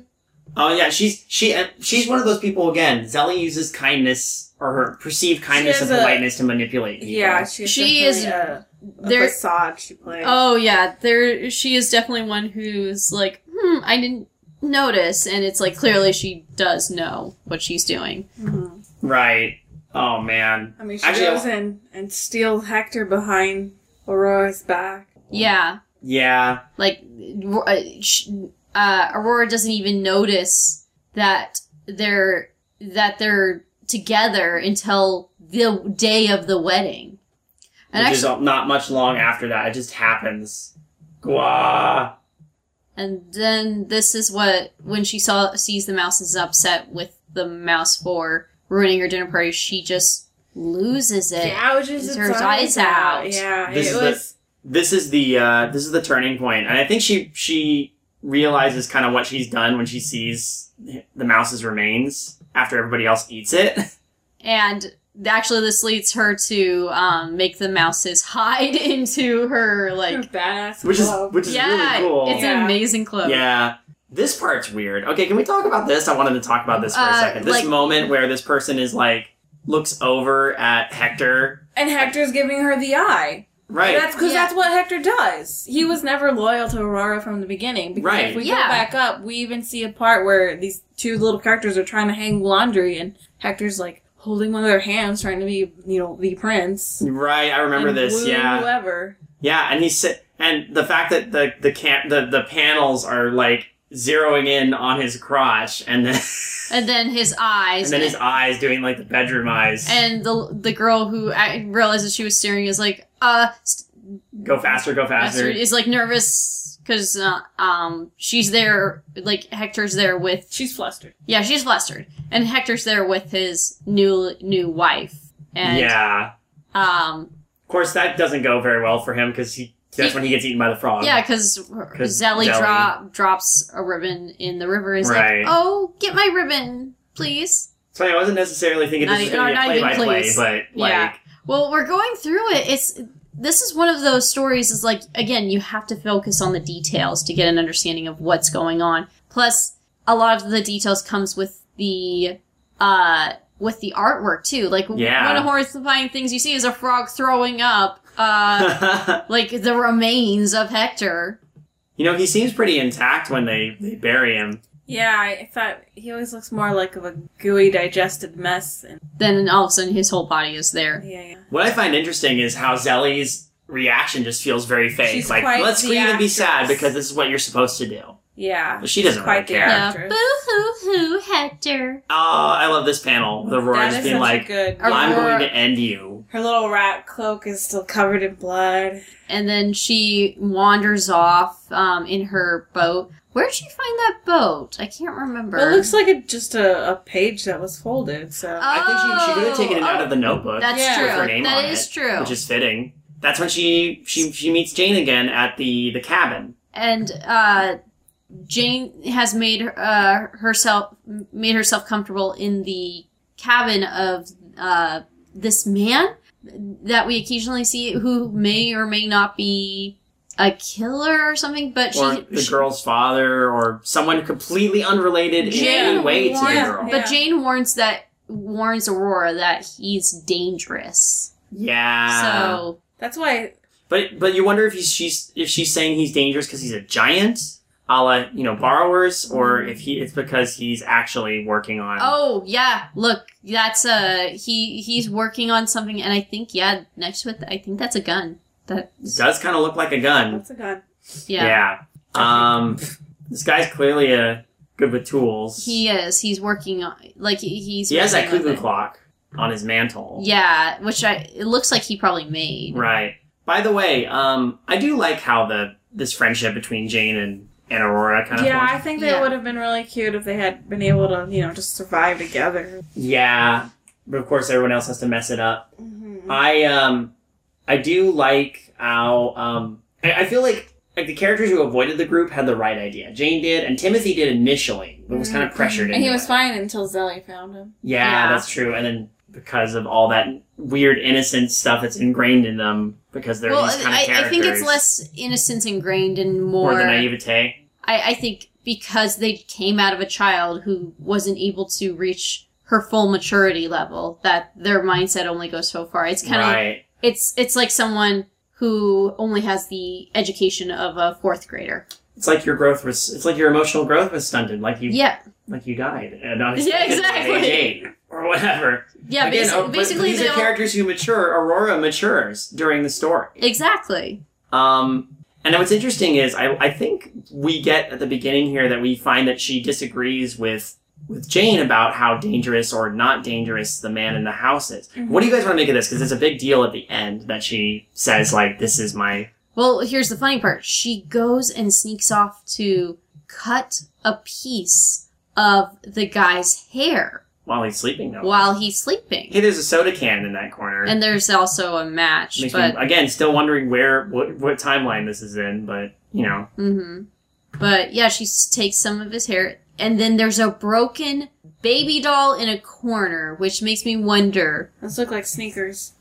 Oh yeah, she's she uh, she's one of those people again. Zelly uses kindness or her perceived kindness has and a- politeness to manipulate people. yeah, she's She is- definitely a, a there- facade she plays. Oh yeah, there she is definitely one who's like, hmm, I didn't notice, and it's like clearly she does know what she's doing. Mhm. Right. Oh man. I mean, she Actually, goes in and steals Hector behind Aurora's back. Yeah, Yeah. like uh, uh, Aurora doesn't even notice that they're that they're together until the day of the wedding. And Which actually, is not much long after that. It just happens. Gwa. And then this is what when she saw sees the mouse is upset with the mouse for ruining her dinner party, she just loses it. Gouges It's its her eyes out. Yeah, This it is the- This is the uh this is the turning. And I think she she realizes kind of what she's done when she sees the mouse's remains after everybody else eats it. (laughs) And actually, this leads her to um, make the mouses hide (laughs) into her her like. badass Which is which is yeah, really cool. it's an amazing clothes. Yeah. This part's weird. Okay, can we talk about this? I wanted to talk about this for a Uh, second. This like- moment where this person is like looks over at Hector. and Hector's giving her the eye. Right. That's because Yeah. that's what Hector does. He was never loyal to Aurora from the beginning. Because Right. if we Yeah. go back up, we even see a part where these two little characters are trying to hang laundry, and Hector's like holding one of their hands, trying to be, you know, the prince. right, I remember and this. Yeah. Whoever. Yeah, and he said, and the fact that the the can the, the panels are like zeroing in on his crotch and then (laughs) And then his eyes. and then his eyes doing like the bedroom eyes. and the the girl who I realizes she was staring is like, uh, st- go faster, go faster. is like nervous because uh, um she's there like Hector's there with She's flustered. yeah she's flustered and Hector's there with his new new wife and yeah. um Of course, that doesn't go very well for him because he that's He- when he gets eaten by the frog. yeah because 'Cause Zelly, Zelly- drop drops a ribbon in the river is Right. like oh get my ribbon please So I wasn't necessarily thinking Not this was even- going to be a even play by play, please. but like Yeah. Well, we're going through it. It's this is one of those stories. Is like again, you have to focus on the details to get an understanding of what's going on. Plus, a lot of the details comes with the uh with the artwork too. Like Yeah. one of the horrifying things you see is a frog throwing up uh (laughs) like the remains of Hector. you know, he seems pretty intact when they, they bury him. Yeah, I thought he always looks more like of a gooey, digested mess. And Then all of a sudden, his whole body is there. yeah, yeah. What I find interesting is how Zelly's reaction just feels very fake. She's like, quite let's the scream and be sad because this is what you're supposed to do. Yeah. But she doesn't quite really care. Yeah. Boo hoo hoo, Hector. Oh, I love this panel The Aurora just is being like, good. Aurora- I'm going to end you. Her little rat cloak is still covered in blood. and then she wanders off um, in her boat. Where'd she find that boat? I can't remember. It looks like a, just a, a page that was folded. So I think she, she could have taken it out Oh, of the notebook. That's Yeah. true. with her name That on is it, true. Which is fitting. That's when she, she she meets Jane again at the, the cabin. and uh, Jane has made uh, herself made herself comfortable in the cabin of uh, this man that we occasionally see, who may or may not be a killer or something. But or she, the she- girl's father, or someone completely unrelated in any way to the girl. but Yeah. Jane warns that warns Aurora that he's dangerous. Yeah. so That's why. But but you wonder if he's she's if she's saying he's dangerous because he's a giant, a la you know borrowers, or mm-hmm. if he it's because he's actually working on. Oh yeah, look, that's a he he's working on something, and I think yeah, next to it, I think that's a gun. That does kind of look like a gun. That's a gun. yeah, Yeah. Um, this guy's clearly uh, good with tools. he is. He's working on like he- he's. he has that working with cuckoo it. clock on his mantle. Yeah, which I it looks like he probably made. Right. By the way, um, I do like how the this friendship between Jane and, and Aurora kind of Yeah, forms. I think that Yeah. would have been really cute if they had been able to, you know, just survive together. Yeah, but of course everyone else has to mess it up. Mm-hmm. I um, I do like how um, I, I feel like like the characters who avoided the group had the right idea. Jane did, and Timothy did initially, but was kind of pressured. In. And he was it. fine until Zelly found him. Yeah, Yeah. that's true. And then because of all that weird innocent stuff that's ingrained in them, because they're Well, these kind of I, characters. I think it's less innocence ingrained and more. more the naivete. I, I think because they came out of a child who wasn't able to reach her full maturity level, that their mindset only goes so far. It's kind of right. It's it's like someone who only has the education of a fourth grader. It's like your growth was. It's like your emotional growth was stunted. Like you. Yeah, Like you died. And (laughs) Yeah, exactly. Or whatever. yeah. Again, basi- oh, basically, these are characters who mature. Aurora matures during the story. exactly. Um, and what's interesting is I, I think we get at the beginning here that we find that she disagrees with with Jane about how dangerous or not dangerous the man in the house is. What do you guys want to make of this? Because it's a big deal at the end that she says like, "This is my." Well, here's the funny part. She goes and sneaks off to cut a piece of the guy's hair While he's sleeping, though. while he's sleeping. Hey, there's a soda can in that corner. And there's also a match, Makes but me again still wondering where what, what timeline this is in, but you know, hmm But yeah, she takes some of his hair, and then there's a broken baby doll in a corner, which makes me wonder. Those look like sneakers.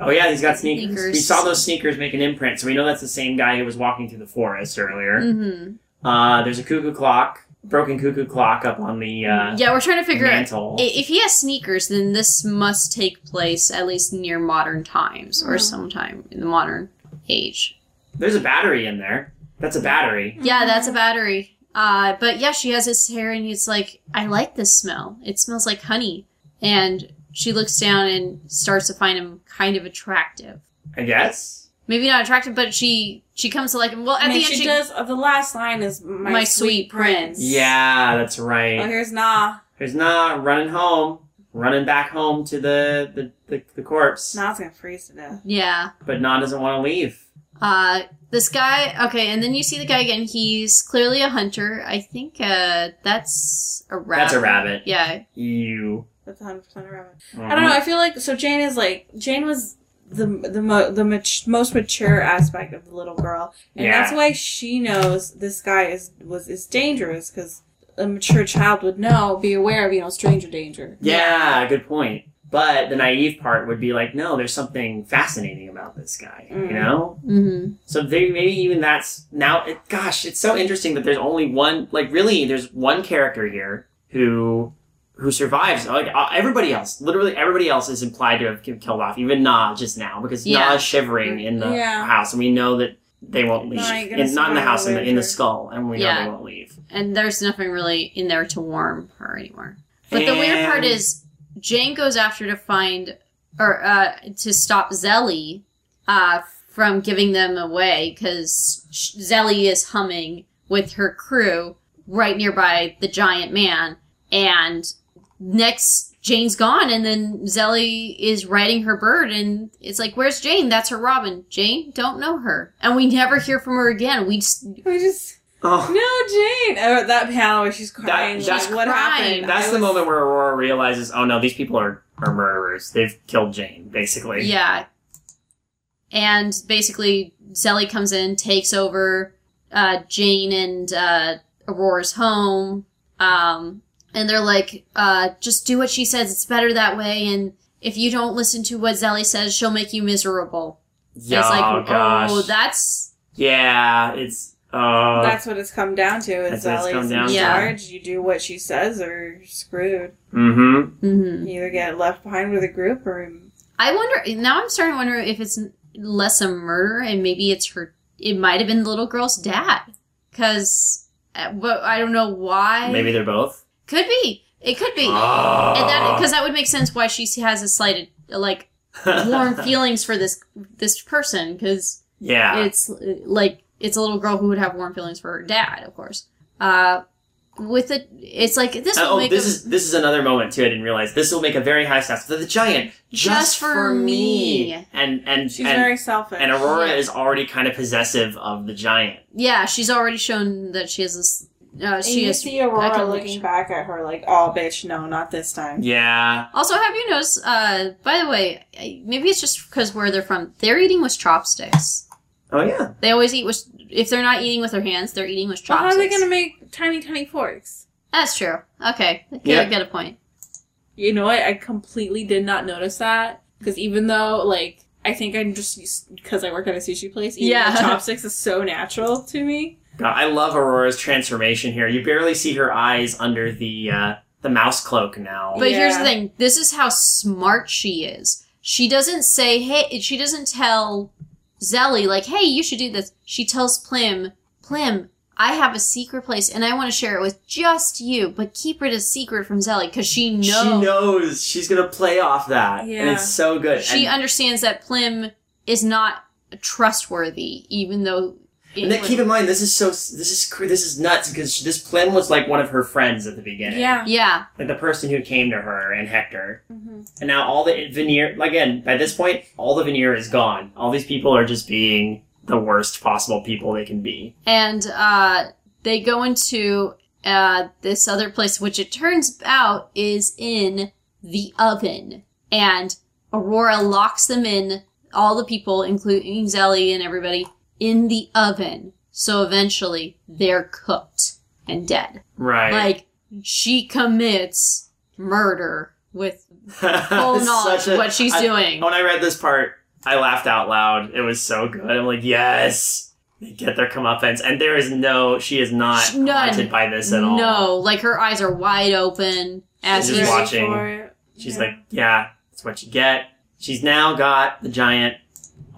oh yeah, he's got sneakers. Sneakers. We saw those sneakers make an imprint, so we know that's the same guy who was walking through the forest earlier. hmm Uh, there's a cuckoo clock, broken cuckoo clock up on the uh, yeah, we're trying to figure out mantle. i- if he has sneakers. Then this must take place at least near modern times or Mhm. sometime in the modern age. There's a battery in there. That's a battery. Yeah, that's a battery. Uh, but yeah, she has his hair, and he's like, "I like this smell. It smells like honey." And she looks down and starts to find him kind of attractive. I guess. Maybe not attractive, but she she comes to like him. Well, at I mean, the end, she, she, does. Uh, the last line is "My, My sweet, sweet prince." Yeah, that's right. Oh, here's Nah. There's not running home, running back home to the the, the, the corpse. Nah's gonna freeze to death. Yeah. But Na doesn't want to leave. Uh, this guy. Okay, and then you see the guy again. He's clearly a hunter. I think uh, that's a rabbit. That's a rabbit. Yeah. You. That's 100 percent a rabbit. Mhm. I don't know. I feel like so. Jane is like Jane was the the mo- the mat- most mature aspect of the little girl, and Yeah. that's why she knows this guy is was is dangerous because a mature child would know, be aware of you know stranger danger. Yeah, good point. But the naive part would be like, no, there's something fascinating about this guy. You Mm. know. Mm-hmm. So they, maybe even that's now. It, gosh, it's so interesting that there's only one. Like, really, there's one character here who who survives. Like uh, everybody else, literally everybody else is implied to have ki- killed off. Even Na just now because Yeah. Na is shivering in the Yeah. house, and we know that they won't leave. Not In- not in the house, in the, in the skull, and we know they won't leave. And there's nothing really in there to warm her anymore. But the weird part is Jane goes after to find or uh, to stop Zelly uh, from giving them away because Zelly is humming with her crew right nearby the giant man, and next Jane's gone, and then Zelly is riding her bird, and it's like, "Where's Jane? That's her Robin." Jane, don't know her, and we never hear from her again. We just We just Oh, no Jane. Oh, that panel where she's crying. That- like, she's what crying. happened? that's I the was- moment where Aurora realizes, oh no, these people are are murderers. They've killed Jane, basically. Yeah. And basically, Zelly comes in, takes over uh, Jane and uh, Aurora's home. Um, and they're like, uh, just do what she says. It's better that way. And if you don't listen to what Zelly says, she'll make you miserable. And Yeah, it's like, oh gosh. oh, that's yeah, it's uh That's what it's come down to. Is That's what it's Zelly's in down to. charge. You do what she says, or you're screwed. mm-hmm. mm-hmm. You either get left behind with a group, or I wonder now. I'm starting to wonder if it's less a murder and maybe it's her. It might have been the little girl's dad, because, but I don't know why. Maybe they're both. could be. It could be, Oh. and that because that would make sense why she has a slighted like warm (laughs) feelings for this this person because yeah. it's uh, like it's a little girl who would have warm feelings for her dad, of course. Uh, with it, it's like this will oh, make this a- is this is another moment too. I didn't realize this will make a very high stats. The, the giant just, Just for me. and and she's and, very selfish. and Aurora Yeah. is already kind of possessive of the giant. yeah. She's already shown that she has this. Uh, And she you has see Aurora looking back at her like, "Oh, bitch, no, not this time." Yeah. Also, have you noticed? Uh, by the way, uh, maybe it's just because where they're from. They're eating with chopsticks. Oh yeah. They always eat with. If they're not eating with their hands, they're eating with Well, how are they gonna make tiny, tiny forks? That's true. Okay, yeah, Yeah. get a point. You know what? I completely did not notice that because even though, like, I think I'm just because I work at a sushi place. Eating Yeah. with (laughs) chopsticks is so natural to me. God, I love Aurora's transformation here. You barely see her eyes under the uh, the mouse cloak now. But here's the thing: this is how smart she is. She doesn't say, "Hey," she doesn't tell Zelly like, "Hey, you should do this." She tells Plim, "Plim, I have a secret place and I want to share it with just you, but keep it a secret from Zelly because she knows She knows she's gonna play off that, Yeah. and it's so good. she and, understands that Plim is not trustworthy, even though. It and then keep in mind, this is so this is this is nuts because this Plim was like one of her friends at the beginning. Yeah. yeah, like the person who came to her and Hector. Mm-hmm. And now all the veneer, again, by this point, all the veneer is gone. All these people are just being the worst possible people they can be. and uh, they go into uh, this other place, which it turns out is in the oven. And Aurora locks them in, all the people, including Zelly and everybody, in the oven. So eventually they're cooked and dead. Right. Like, she commits murder with (laughs) full It's knowledge of a- what she's I- doing. When I read this part, I laughed out loud. It was so good. I'm like, yes! They get their comeuppance. And there is no, she is not None. haunted by this at all. No, like her eyes are wide open as She's just watching. For it. She's Yeah. like, yeah, that's what you get. She's now got the giant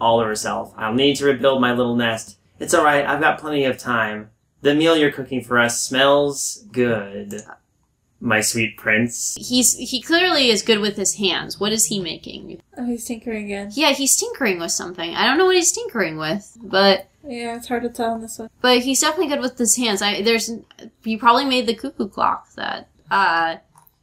all to herself. I'll need to rebuild my little nest. It's alright, I've got plenty of time. The meal you're cooking for us smells good. My sweet prince. he's he clearly is good with his hands. What is he making? Oh, he's tinkering again. Yeah, he's tinkering with something. I don't know what he's tinkering with, but Yeah, it's hard to tell in this one. but he's definitely good with his hands. I there's he probably made the cuckoo clock that uh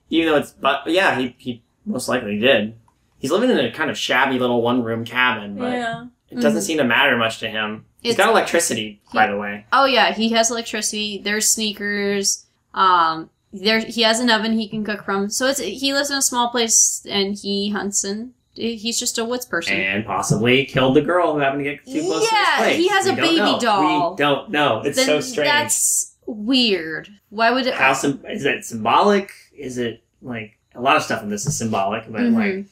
Even though it's, but yeah, he, he most likely did. He's living in a kind of shabby little one room cabin, but yeah. it doesn't Mhm. seem to matter much to him. He's It's- got electricity, by the way. oh yeah, he has electricity. There's sneakers. Um, there he has an oven he can cook from. So it's he lives in a small place and he hunts and he's just a woods person. And possibly killed the girl who happened to get too close to Yeah, his place. Yeah, he has We a baby know. doll. We don't know. It's then so strange. that's weird. Why would it? How is it symbolic? Is it like a lot of stuff in this is symbolic, but Mhm. like,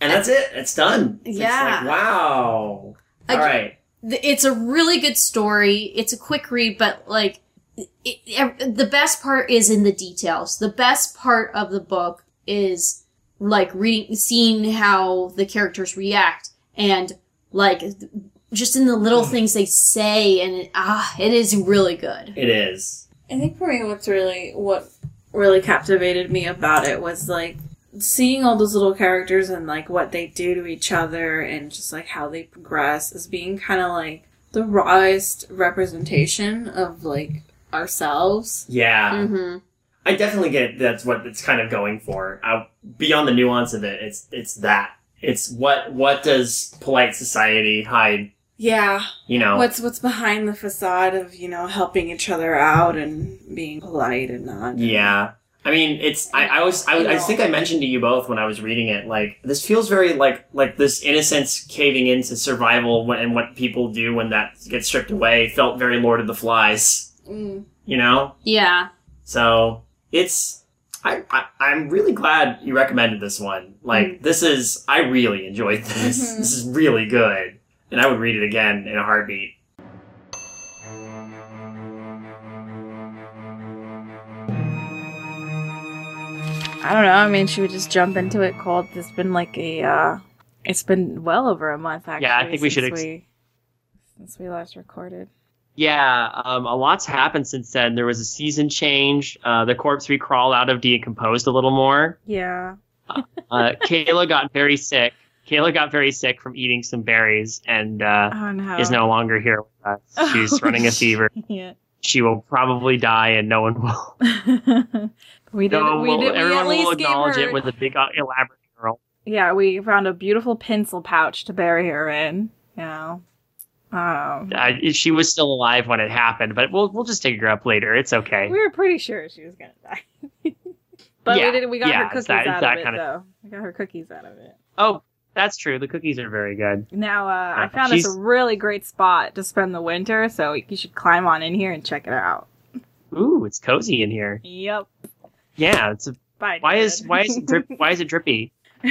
and that's it. It's done. It's Yeah. like wow. I- All right. th- it's a really good story. It's a quick read, but like it, it, the best part is in the details. The best part of the book is like reading, seeing how the characters react, and like just in the little things they say, and it, ah, it is really good. It is. I think for me, what's really what really captivated me about it was like seeing all those little characters and like what they do to each other and just like how they progress as being kind of like the rawest representation of like ourselves. Yeah. Mm-hmm. I definitely get it. that's what it's kind of going for. Uh, beyond the nuance of it, it's it's that. It's what what does polite society hide? Yeah, You know, what's what's behind the facade of you know helping each other out and being polite and not. Yeah. I mean, it's. I, I was. I, I think I mentioned to you both when I was reading it. Like this feels very like like this innocence caving into survival when, and what people do when that gets stripped away. Felt very Lord of the Flies. Mm. You know, Yeah. so it's. I, I I'm really glad you recommended this one. Like this is I really enjoyed this. Mhm. This is really good, and I would read it again in a heartbeat. I don't know. I mean, should we just jump into it cold? It's been like a, uh, it's been well over a month actually. Yeah, I think we should since ex- we, since we last recorded. Yeah, um, a lot's happened since then. There was a season change. Uh, the corpse recrawled out of decomposed a little more. Yeah. Uh, (laughs) Kayla got very sick. Kayla got very sick from eating some berries and uh, Oh no. is no longer here with us. She's running a (laughs) fever. Yeah. She will probably die, and no one will. (laughs) we did. No we did. We everyone will acknowledge it with a big, uh, elaborate girl. Yeah, we found a beautiful pencil pouch to bury her in. Yeah. Um. Uh, she was still alive when it happened, but we'll we'll just take her up later. It's okay. We were pretty sure she was gonna die. (laughs) but Yeah, we did. We got yeah, her cookies that- out that of it, kinda- though. We got her cookies out of it. Oh, that's true. The cookies are very good. Now, uh, I found us she's- a really great spot to spend the winter, so you should climb on in here and check it out. Ooh, it's cozy in here. Yep. Yeah, it's a Bye. Why is why is it drip, (laughs) why is it drippy? (laughs)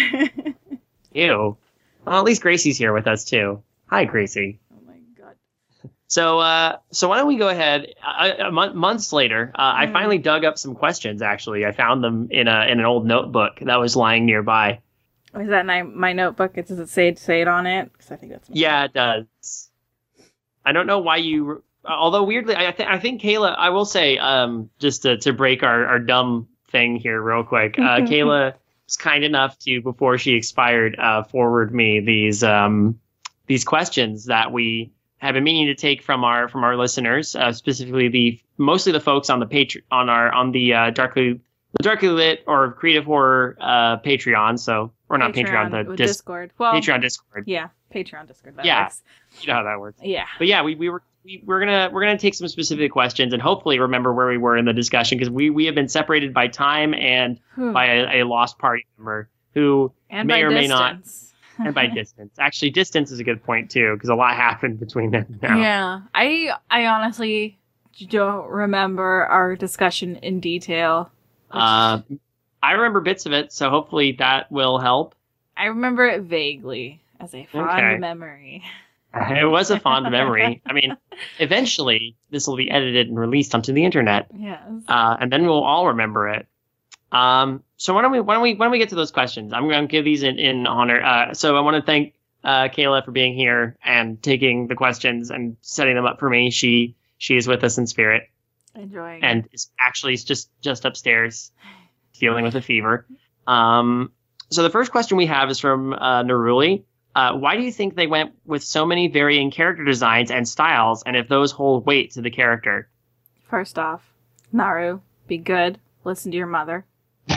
Ew. Well, at least Gracie's here with us too. Hi, Gracie. oh my god. So, uh, so why don't we go ahead? Uh, a month, months later, uh, I Mm. finally dug up some questions. Actually, I found them in a in an old notebook that was lying nearby. Is that my, my notebook? It does it say say it on it? Because I think that's Yeah, it does. I don't know why you. Although weirdly, I, th- I think Kayla. I will say, um, just to, to break our, our dumb thing here real quick. Uh, (laughs) Kayla was kind enough to, before she expired, uh, forward me these um, these questions that we have been meaning to take from our from our listeners, uh, specifically the mostly the folks on the patr on our on the uh, darkly the darkly lit or creative horror uh, Patreon. So or not Patreon, the dis- Discord. Well, Patreon Discord. Yeah, Patreon Discord. That Yeah. works. You know how that works. Yeah. But yeah, we, we were we, we're gonna we're gonna take some specific questions and hopefully remember where we were in the discussion because we we have been separated by time and Whew. by a, a lost party member who and may or may not- (laughs) and by (laughs) distance. Actually, distance is a good point too because a lot (laughs) happened between them now. Yeah, I I honestly don't remember our discussion in detail. Uh, I remember bits of it, so hopefully that will help. I remember it vaguely as a fond Okay. memory. (laughs) It was a fond memory. I mean, eventually this will be edited and released onto the internet. Yes. uh, and then we'll all remember it. Um, so why don't we why don't we why don't we get to those questions? I'm going to give these in, in honor. Uh, so I want to thank uh, Kayla for being here and taking the questions and setting them up for me. She she is with us in spirit Enjoying. and is actually just just upstairs dealing with a fever. (laughs) Um, so the first question we have is from uh, Naruli. Uh, why do you think they went with so many varying character designs and styles, and if those hold weight to the character? First off, Naru, be good. Listen to your mother. (laughs) (laughs)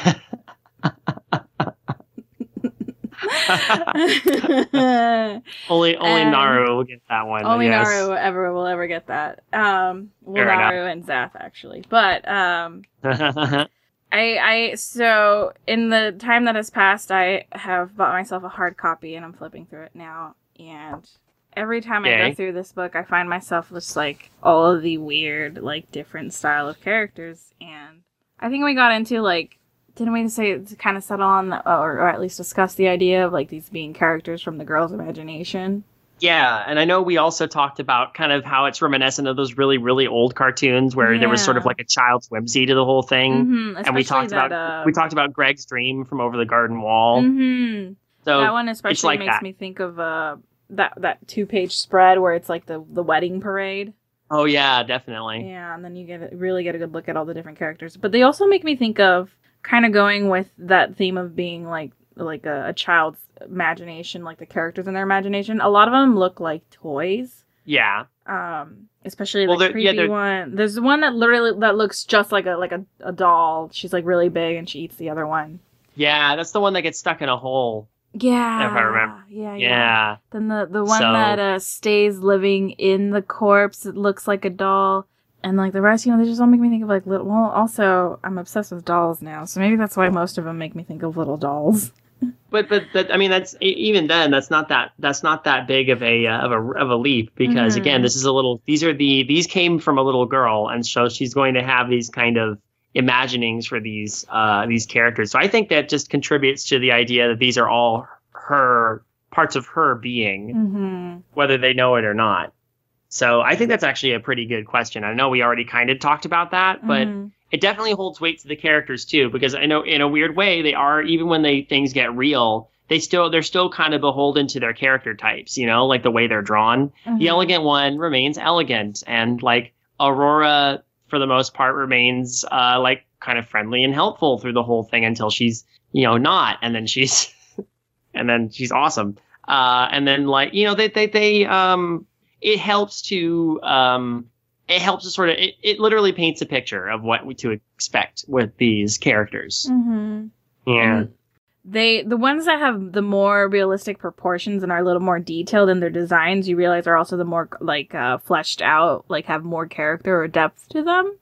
Only only Um, Naru will get that one. Only yes. Naru ever will ever get that. Um, well, Fair enough. Naru and Zath actually, but um, (laughs) I I so in the time that has passed, I have bought myself a hard copy and I'm flipping through it now. And every time I go through this book, I find myself just like all of the weird, like different style of characters. And I think we got into like. Didn't we say to kind of settle on, the, or, or at least discuss the idea of like these being characters from the girl's imagination? Yeah, and I know we also talked about kind of how it's reminiscent of those really really old cartoons where there was sort of like a child's whimsy to the whole thing. Mm-hmm, And we talked about uh, we talked about Greg's dream from over the garden wall. hmm So that one especially like makes that. me think of uh that that two page spread where it's like the the wedding parade. oh yeah, definitely. Yeah, and then you get really get a good look at all the different characters. But they also make me think of kind of going with that theme of being like like a, a child's imagination, like the characters in their imagination. A lot of them look like toys. Yeah. Um, especially Well, the they're- yeah, creepy one. There's one that literally that looks just like a like a, a doll. She's like really big and she eats the other one. Yeah, that's the one that gets stuck in a hole. Yeah, If I remember. Yeah, Yeah. Then the the one So- that uh, stays living in the corpse, it looks like a doll, and like the rest, you know, they just all make me think of like little. Well, also I'm obsessed with dolls now, so maybe that's why most of them make me think of little dolls. But but that I mean that's even then that's not that that's not that big of a uh, of a of a leap because Mhm. again this is a little these are the these came from a little girl and so she's going to have these kind of imaginings for these uh these characters so I think that just contributes to the idea that these are all her parts of her being Mm-hmm. whether they know it or not so I think that's actually a pretty good question I know we already kind of talked about that but Mm-hmm. It definitely holds weight to the characters too because i know in a weird way they are even when they things get real they still they're still kind of beholden to their character types you know like the way they're drawn Mm-hmm. the elegant one remains elegant and like aurora for the most part remains uh like kind of friendly and helpful through the whole thing until she's you know not and then she's (laughs) and then she's awesome uh and then like you know they they, they um it helps to um it helps to sort of it, it literally paints a picture of what we to expect with these characters Mm-hmm. yeah They the ones that have the more realistic proportions and are a little more detailed in their designs, you realize are also the more like uh, fleshed out, like have more character or depth to them.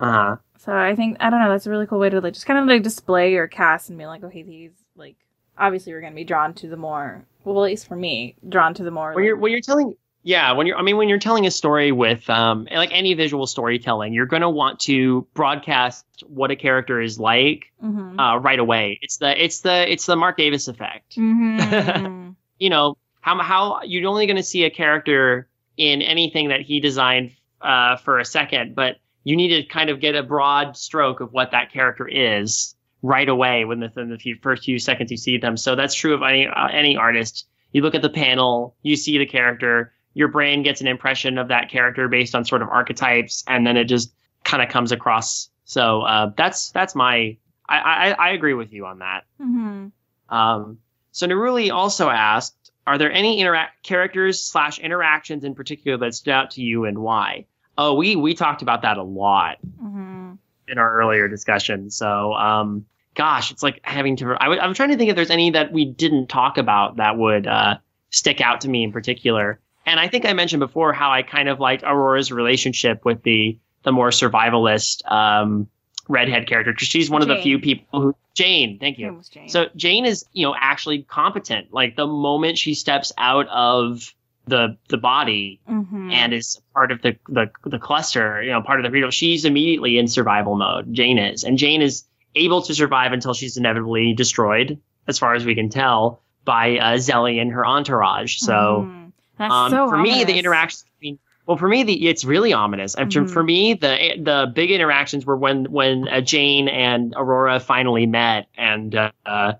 uh-huh So I think I don't know. That's a really cool way to like just kind of like display your cast and be like, okay, these like obviously we're gonna be drawn to the more well, at least for me, drawn to the more. when you're like- when you're telling yeah when you're i mean when you're telling a story with um like any visual storytelling you're going to want to broadcast what a character is like Mhm. uh right away it's the it's the it's the marc davis effect (laughs) Mhm. you know how how you're only going to see a character in anything that he designed uh, for a second, but you need to kind of get a broad stroke of what that character is right away when the, within the few, first few seconds you see them. So that's true of any uh, any artist. You look at the panel, you see the character, your brain gets an impression of that character based on sort of archetypes, and then it just kind of comes across. So uh, that's that's my I, I I agree with you on that. Mhm. Um, so Naruli also asked, are there any interact characters slash interactions in particular that stood out to you and why? Oh, we we talked about that a lot Mhm. in our earlier discussion. So, um, gosh, it's like having to. I w- I'm trying to think if there's any that we didn't talk about that would uh, stick out to me in particular. And I think I mentioned before how I kind of liked Aurora's relationship with the the more survivalist um, redhead character because she's one of the few people who Jane. Thank you. Jane. So Jane is, you know, actually competent. Like the moment she steps out of the the body Mhm. and is part of the, the the cluster, you know, part of the region, she's immediately in survival mode. Jane is, and Jane is able to survive until she's inevitably destroyed, as far as we can tell, by uh, Zelly and her entourage. So. Mhm. That's Um, so for me, the ominous. interactions between well, for me, the it's really ominous. And Mhm. For me, the the big interactions were when when uh, Jane and Aurora finally met and uh,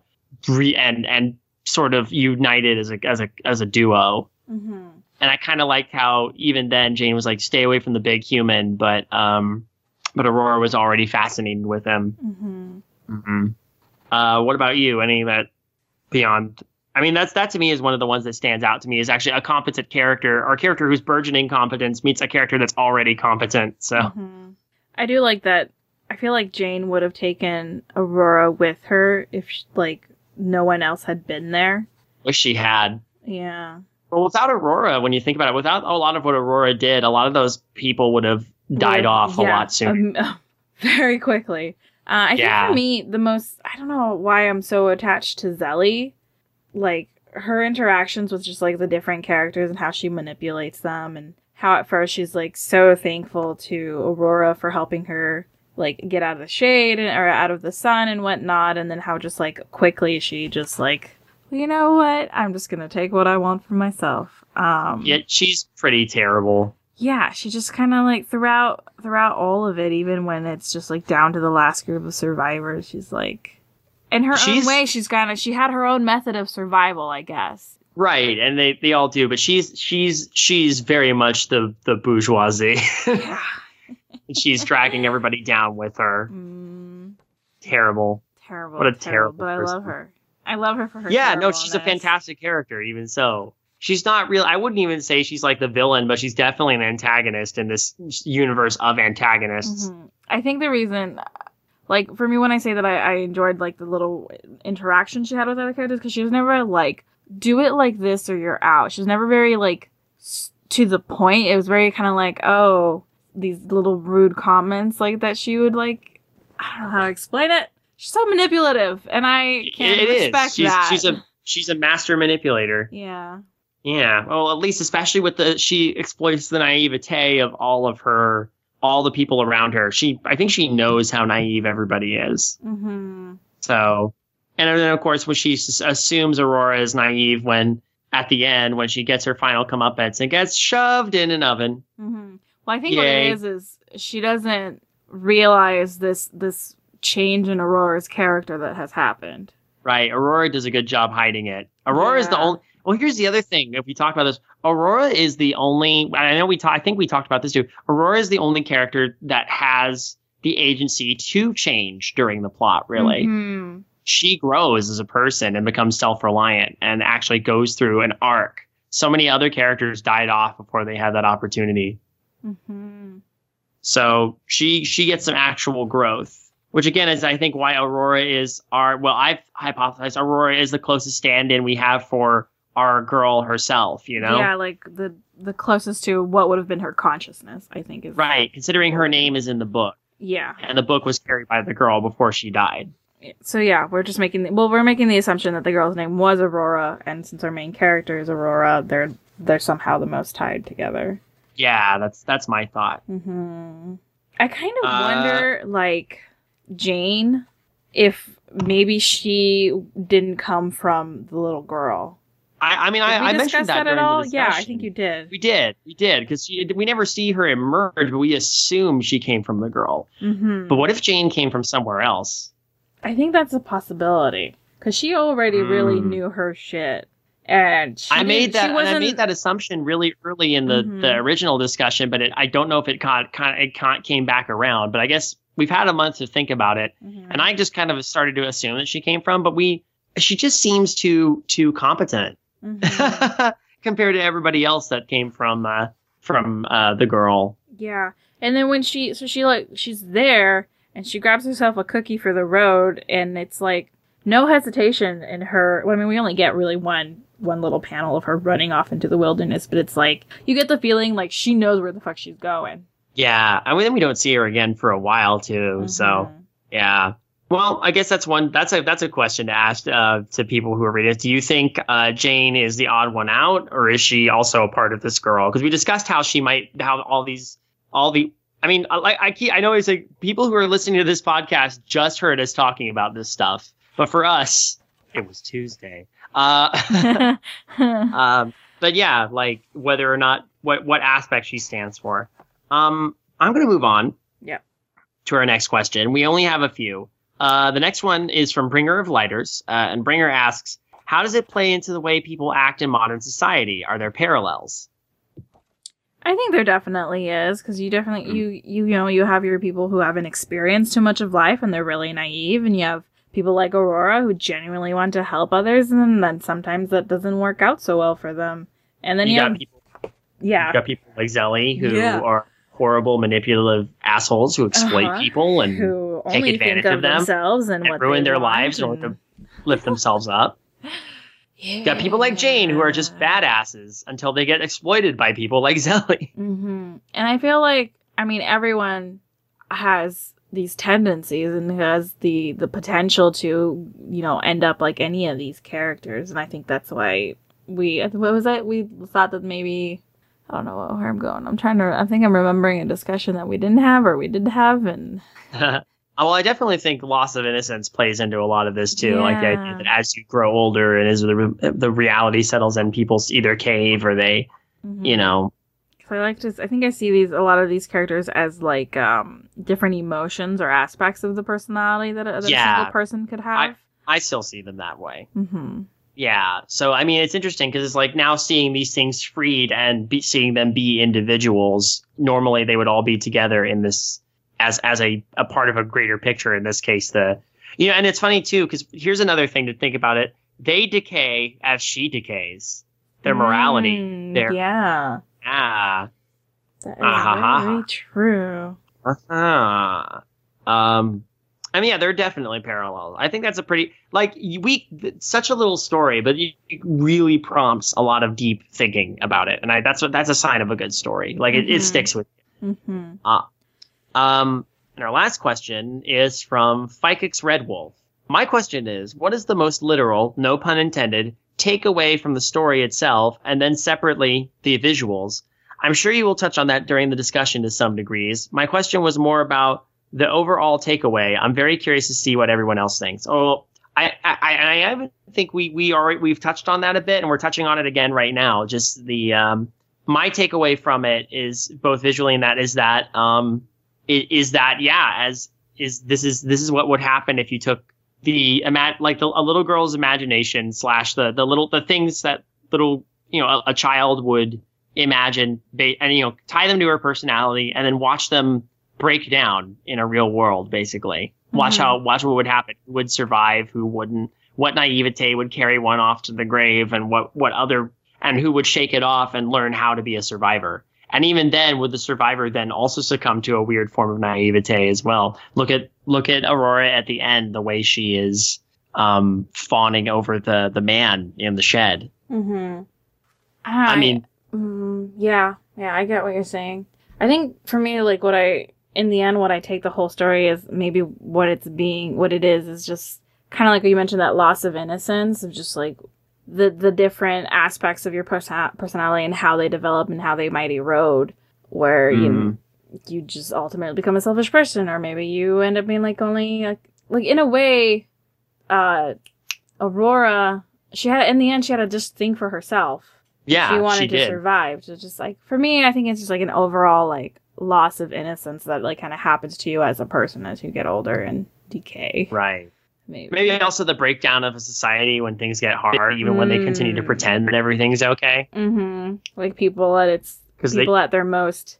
re- and and sort of united as a as a as a duo. Mhm. And I kind of liked how even then Jane was like, "Stay away from the big human," but um, but Aurora was already fascinated with him. Mhm. hmm Uh, what about you? Any that beyond? I mean, that's that to me is one of the ones that stands out to me is actually a competent character or a character whose burgeoning competence meets a character that's already competent. So Mhm. I do like that. I feel like Jane would have taken Aurora with her if like no one else had been there. wish she had. Yeah. Well, without Aurora, when you think about it, without a lot of what Aurora did, a lot of those people would have died off a yeah, lot sooner. um, (laughs) very quickly. Uh, I Yeah. think for me, the most I don't know why I'm so attached to Zelly. Like her interactions with just like the different characters and how she manipulates them, and how at first she's like so thankful to Aurora for helping her like get out of the shade and, or out of the sun and whatnot, and then how just like quickly she just like, well, you know what? I'm just gonna take what I want for myself. Um, Yet she's pretty terrible. yeah, she just kind of like throughout throughout all of it, even when it's just like down to the last group of survivors, she's like, in her She's- own way, she's kind of she had her own method of survival, I guess. Right, and they, they all do, but she's she's she's very much the the bourgeoisie. Yeah. (laughs) she's dragging everybody down with her. Mm, Terrible. terrible. What a terrible But I love her. I love her for her. yeah, no, she's a fantastic character. Even so, she's not real. I wouldn't even say she's like the villain, but she's definitely an antagonist in this universe of antagonists. Mhm. I think the reason, like for me, when I say that I, I enjoyed like the little interaction she had with other characters, because she was never like, do it like this or you're out. She was never very like s- to the point. It was very kind of like, oh, these little rude comments like that she would like. I don't know how to explain it. she's so manipulative, and I can it is. respect She's, that. she's a she's a master manipulator. yeah. Yeah. Well, at least especially with the she exploits the naivete of all of her all the people around her. She I think she knows how naive everybody is. Mm-hmm. So, and then of course when she assumes Aurora is naive when at the end when she gets her final comeuppance and gets shoved in an oven. Mm-hmm. Well, I think Yay. what it is is she doesn't realize this this change in Aurora's character that has happened. Right. Aurora does a good job hiding it. Aurora is the only. Well, here's the other thing. If we talk about this, Aurora is the only. I know we talk. I think we talked about this too. Aurora is the only character that has the agency to change during the plot. Really, Mhm. she grows as a person and becomes self-reliant and actually goes through an arc. So many other characters died off before they had that opportunity. Mhm. So she she gets some actual growth, which again is I think why Aurora is our well I've hypothesized Aurora is the closest stand-in we have for our girl herself. You know, Yeah, like the the closest to what would have been her consciousness, I think is right? Considering her name is in the book, Yeah. and the book was carried by the girl before she died. So yeah, we're just making the, well, we're making the assumption that the girl's name was Aurora, and since our main character is Aurora, they're they're somehow the most tied together. Yeah, that's that's my thought. hmm I kind of Uh, wonder, like Jane, if maybe she didn't come from the little girl. I, I mean, I, I mentioned that, that, at all? Yeah, I think you did. We did, we did, because we never see her emerge, but we assume she came from the girl. hmm But what if Jane came from somewhere else? I think that's a possibility because she already really Mm. knew her shit, and she I made that. I made that assumption really early in the, Mhm. the original discussion, but it, I don't know if it kind kind it kind came back around. But I guess we've had a month to think about it, Mhm. and I just kind of started to assume that she came from. But we, she just seems too too competent Mhm. (laughs) compared to everybody else that came from uh, from uh, the girl. Yeah. And then when she so she like she's there and she grabs herself a cookie for the road and it's like no hesitation in her well, I mean we only get really one one little panel of her running off into the wilderness, but it's like you get the feeling like she knows where the fuck she's going. Yeah, I mean, we don't see her again for a while too. So. Mhm. Yeah. Well, I guess that's one. That's a that's a question to ask uh, to people who are reading. Do you think uh, Jane is the odd one out, or is she also a part of this girl? Because we discussed how she might how all these all the. I mean, I- like I keep, I know it's like people who are listening to this podcast just heard us talking about this stuff, but for us, it was Tuesday. Uh, (laughs) um, but yeah, like whether or not what what aspect she stands for. Um, I'm gonna move on. Yeah. To our next question. We only have a few. Uh, the next one is from Bringer of Lighters, uh, and Bringer asks, "How does it play into the way people act in modern society? Are there parallels?" I think there definitely is because you definitely you you you know you have your people who haven't experienced too much of life and they're really naive, and you have people like Aurora who genuinely want to help others, and then sometimes that doesn't work out so well for them. And then you you, got have people, yeah, you got people like Zelly who Yeah. are horrible, manipulative assholes who exploit Uh-huh. people and who take advantage of, of them themselves and, and what ruin their lives and- to lift themselves up. (laughs) You got people like Jane who are just badasses until they get exploited by people like (laughs) Zelly. hmm And I feel like, I mean, everyone has these tendencies and has the the potential to, you know, end up like any of these characters. And I think that's why we, what was that? We thought that maybe, I don't know where I'm going. I'm trying to, I think I'm remembering a discussion that we didn't have or we did have. And well, (laughs) I definitely think loss of innocence plays into a lot of this too. Like the idea that as you grow older and as the re- the reality settles in, people either cave or they, Mm-hmm. you know, I like to. I think I see these a lot of these characters as like um different emotions or aspects of the personality that a, that a single person could have. I still see them that way. mm-hmm. Yeah. So I mean, it's interesting because it's like now seeing these things freed and be, seeing them be individuals. Normally, they would all be together in this as as a a part of a greater picture. In this case, the you know, and it's funny too because here's another thing to think about it. They decay as she decays. Their morality. Mm, their yeah, ah. that is Ah-ha-ha. very true. Uh-huh. Um, I mean, yeah, there are definitely parallel. I think that's a pretty like we such a little story, but it it really prompts a lot of deep thinking about it, and I that's what that's a sign of a good story. Like it, it Mhm. sticks with. Mm-hmm. Um, And our last question is from Phykex Red Wolf. My question is, what is the most literal, no pun intended, takeaway from the story itself, and then separately the visuals? I'm sure you will touch on that during the discussion to some degrees. My question was more about the overall takeaway. I'm very curious to see what everyone else thinks. Oh, I, I, I, think we, we are, we've touched on that a bit and we're touching on it again right now. Just the, um, my takeaway from it is both visually and that is that, um, is that, yeah, as is, this is, this is what would happen if you took the, like the, a little girl's imagination slash the, the little, the things that little, you know, a, a child would imagine and, you know, tie them to her personality and then watch them break down in a real world, basically. Watch Mhm. how watch what would happen. Who would survive? Who wouldn't? What naivete would carry one off to the grave, and what what other and who would shake it off and learn how to be a survivor? And even then, would the survivor then also succumb to a weird form of naivete as well? Look at look at Aurora at the end, the way she is um, fawning over the the man in the shed. Mm-hmm. I mean, Mm, yeah, yeah, I get what you're saying. I think for me, like what I, in the end, what I take the whole story is maybe what it's being, what it is, is just kind of like you mentioned that loss of innocence of just like the the different aspects of your person- personality and how they develop and how they might erode, where you Mhm. you just ultimately become a selfish person, or maybe you end up being like only like, like in a way, uh, Aurora. She had in the end, she had to just think for herself yeah, she wanted to did. survive. So just like for me, I think it's just like an overall like loss of innocence that like kind of happens to you as a person as you get older and decay. Right. Maybe. Maybe also the breakdown of a society when things get hard, even when they continue to Mm. pretend that everything's okay. Mm-hmm. Like people at its Because they, people at their most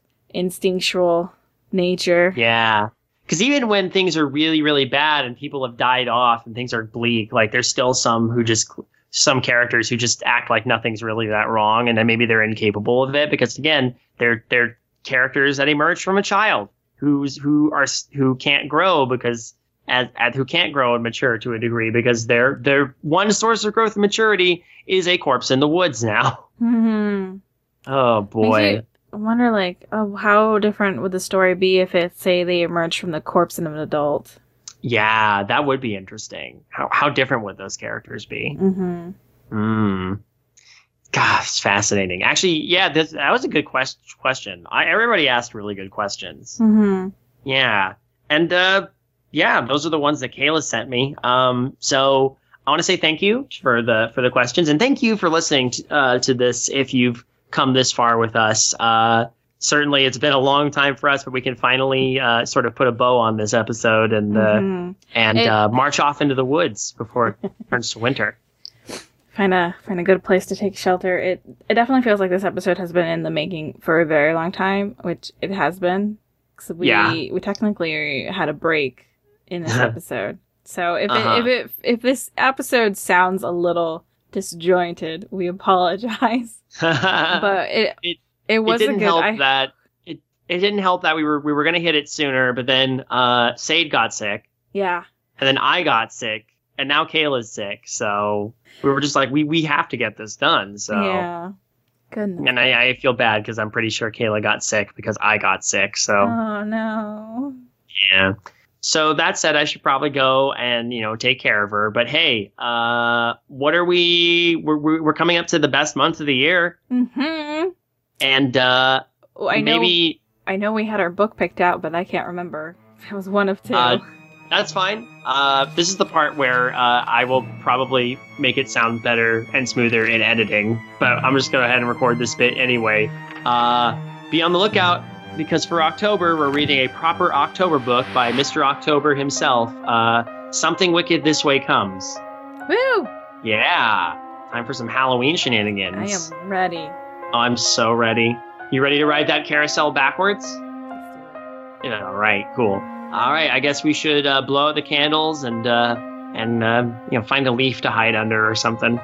instinctual nature. yeah. Because even when things are really, really bad and people have died off and things are bleak, like there's still some who just, some characters who just act like nothing's really that wrong, and then maybe they're incapable of it because again, they're they're characters that emerge from a child who's who are who can't grow because as, as who can't grow and mature to a degree because their their one source of growth and maturity is a corpse in the woods now. (laughs) Mm-hmm. Oh boy. I wonder like, oh, how different would the story be if it say they emerged from the corpse of an adult? Yeah, that would be interesting. How how different would those characters be? Mm-hmm. Hmm. God, it's fascinating. Actually, yeah, this, that was a good quest- question. I, everybody asked really good questions. Mm-hmm. Yeah, and uh, yeah, those are the ones that Kayla sent me. Um, so I want to say thank you for the for the questions, and thank you for listening to, uh, to this. If you've come this far with us, uh, certainly it's been a long time for us, but we can finally uh, sort of put a bow on this episode and uh, Mm-hmm. and It- uh, march off into the woods before it (laughs) turns to winter. Find a find a good place to take shelter. It it definitely feels like this episode has been in the making for a very long time, which it has been. 'Cause we Yeah. we technically had a break in this (laughs) episode. So if Uh-huh. it, if it if this episode sounds a little disjointed, we (laughs) apologize. but (laughs) it It- it, was it a didn't good. help I, that it it didn't help that we were we were gonna hit it sooner, but then uh Sade got sick, yeah. and then I got sick, and now Kayla's sick, so we were just like we we have to get this done. So Yeah. Goodness. and I, I feel bad because I'm pretty sure Kayla got sick because I got sick. So Oh no. yeah. So that said, I should probably go and you know take care of her. But hey, uh, what are we? We're we're coming up to the best month of the year, Mm-hmm. and uh, Oh, I know. maybe I know we had our book picked out, but I can't remember. It was one of two. Uh, That's fine. Uh, this is the part where uh, I will probably make it sound better and smoother in editing, but I'm just going to go ahead and record this bit anyway. Uh, be on the lookout because for October, we're reading a proper October book by Mr. October himself. Uh, Something Wicked This Way Comes. Woo! Yeah. Time for some Halloween shenanigans. I am ready. Oh, I'm so ready. You ready to ride that carousel backwards? Let's do it. Yeah, all right, cool. All right, I guess we should uh, blow out the candles and uh, and uh, you know find a leaf to hide under or something.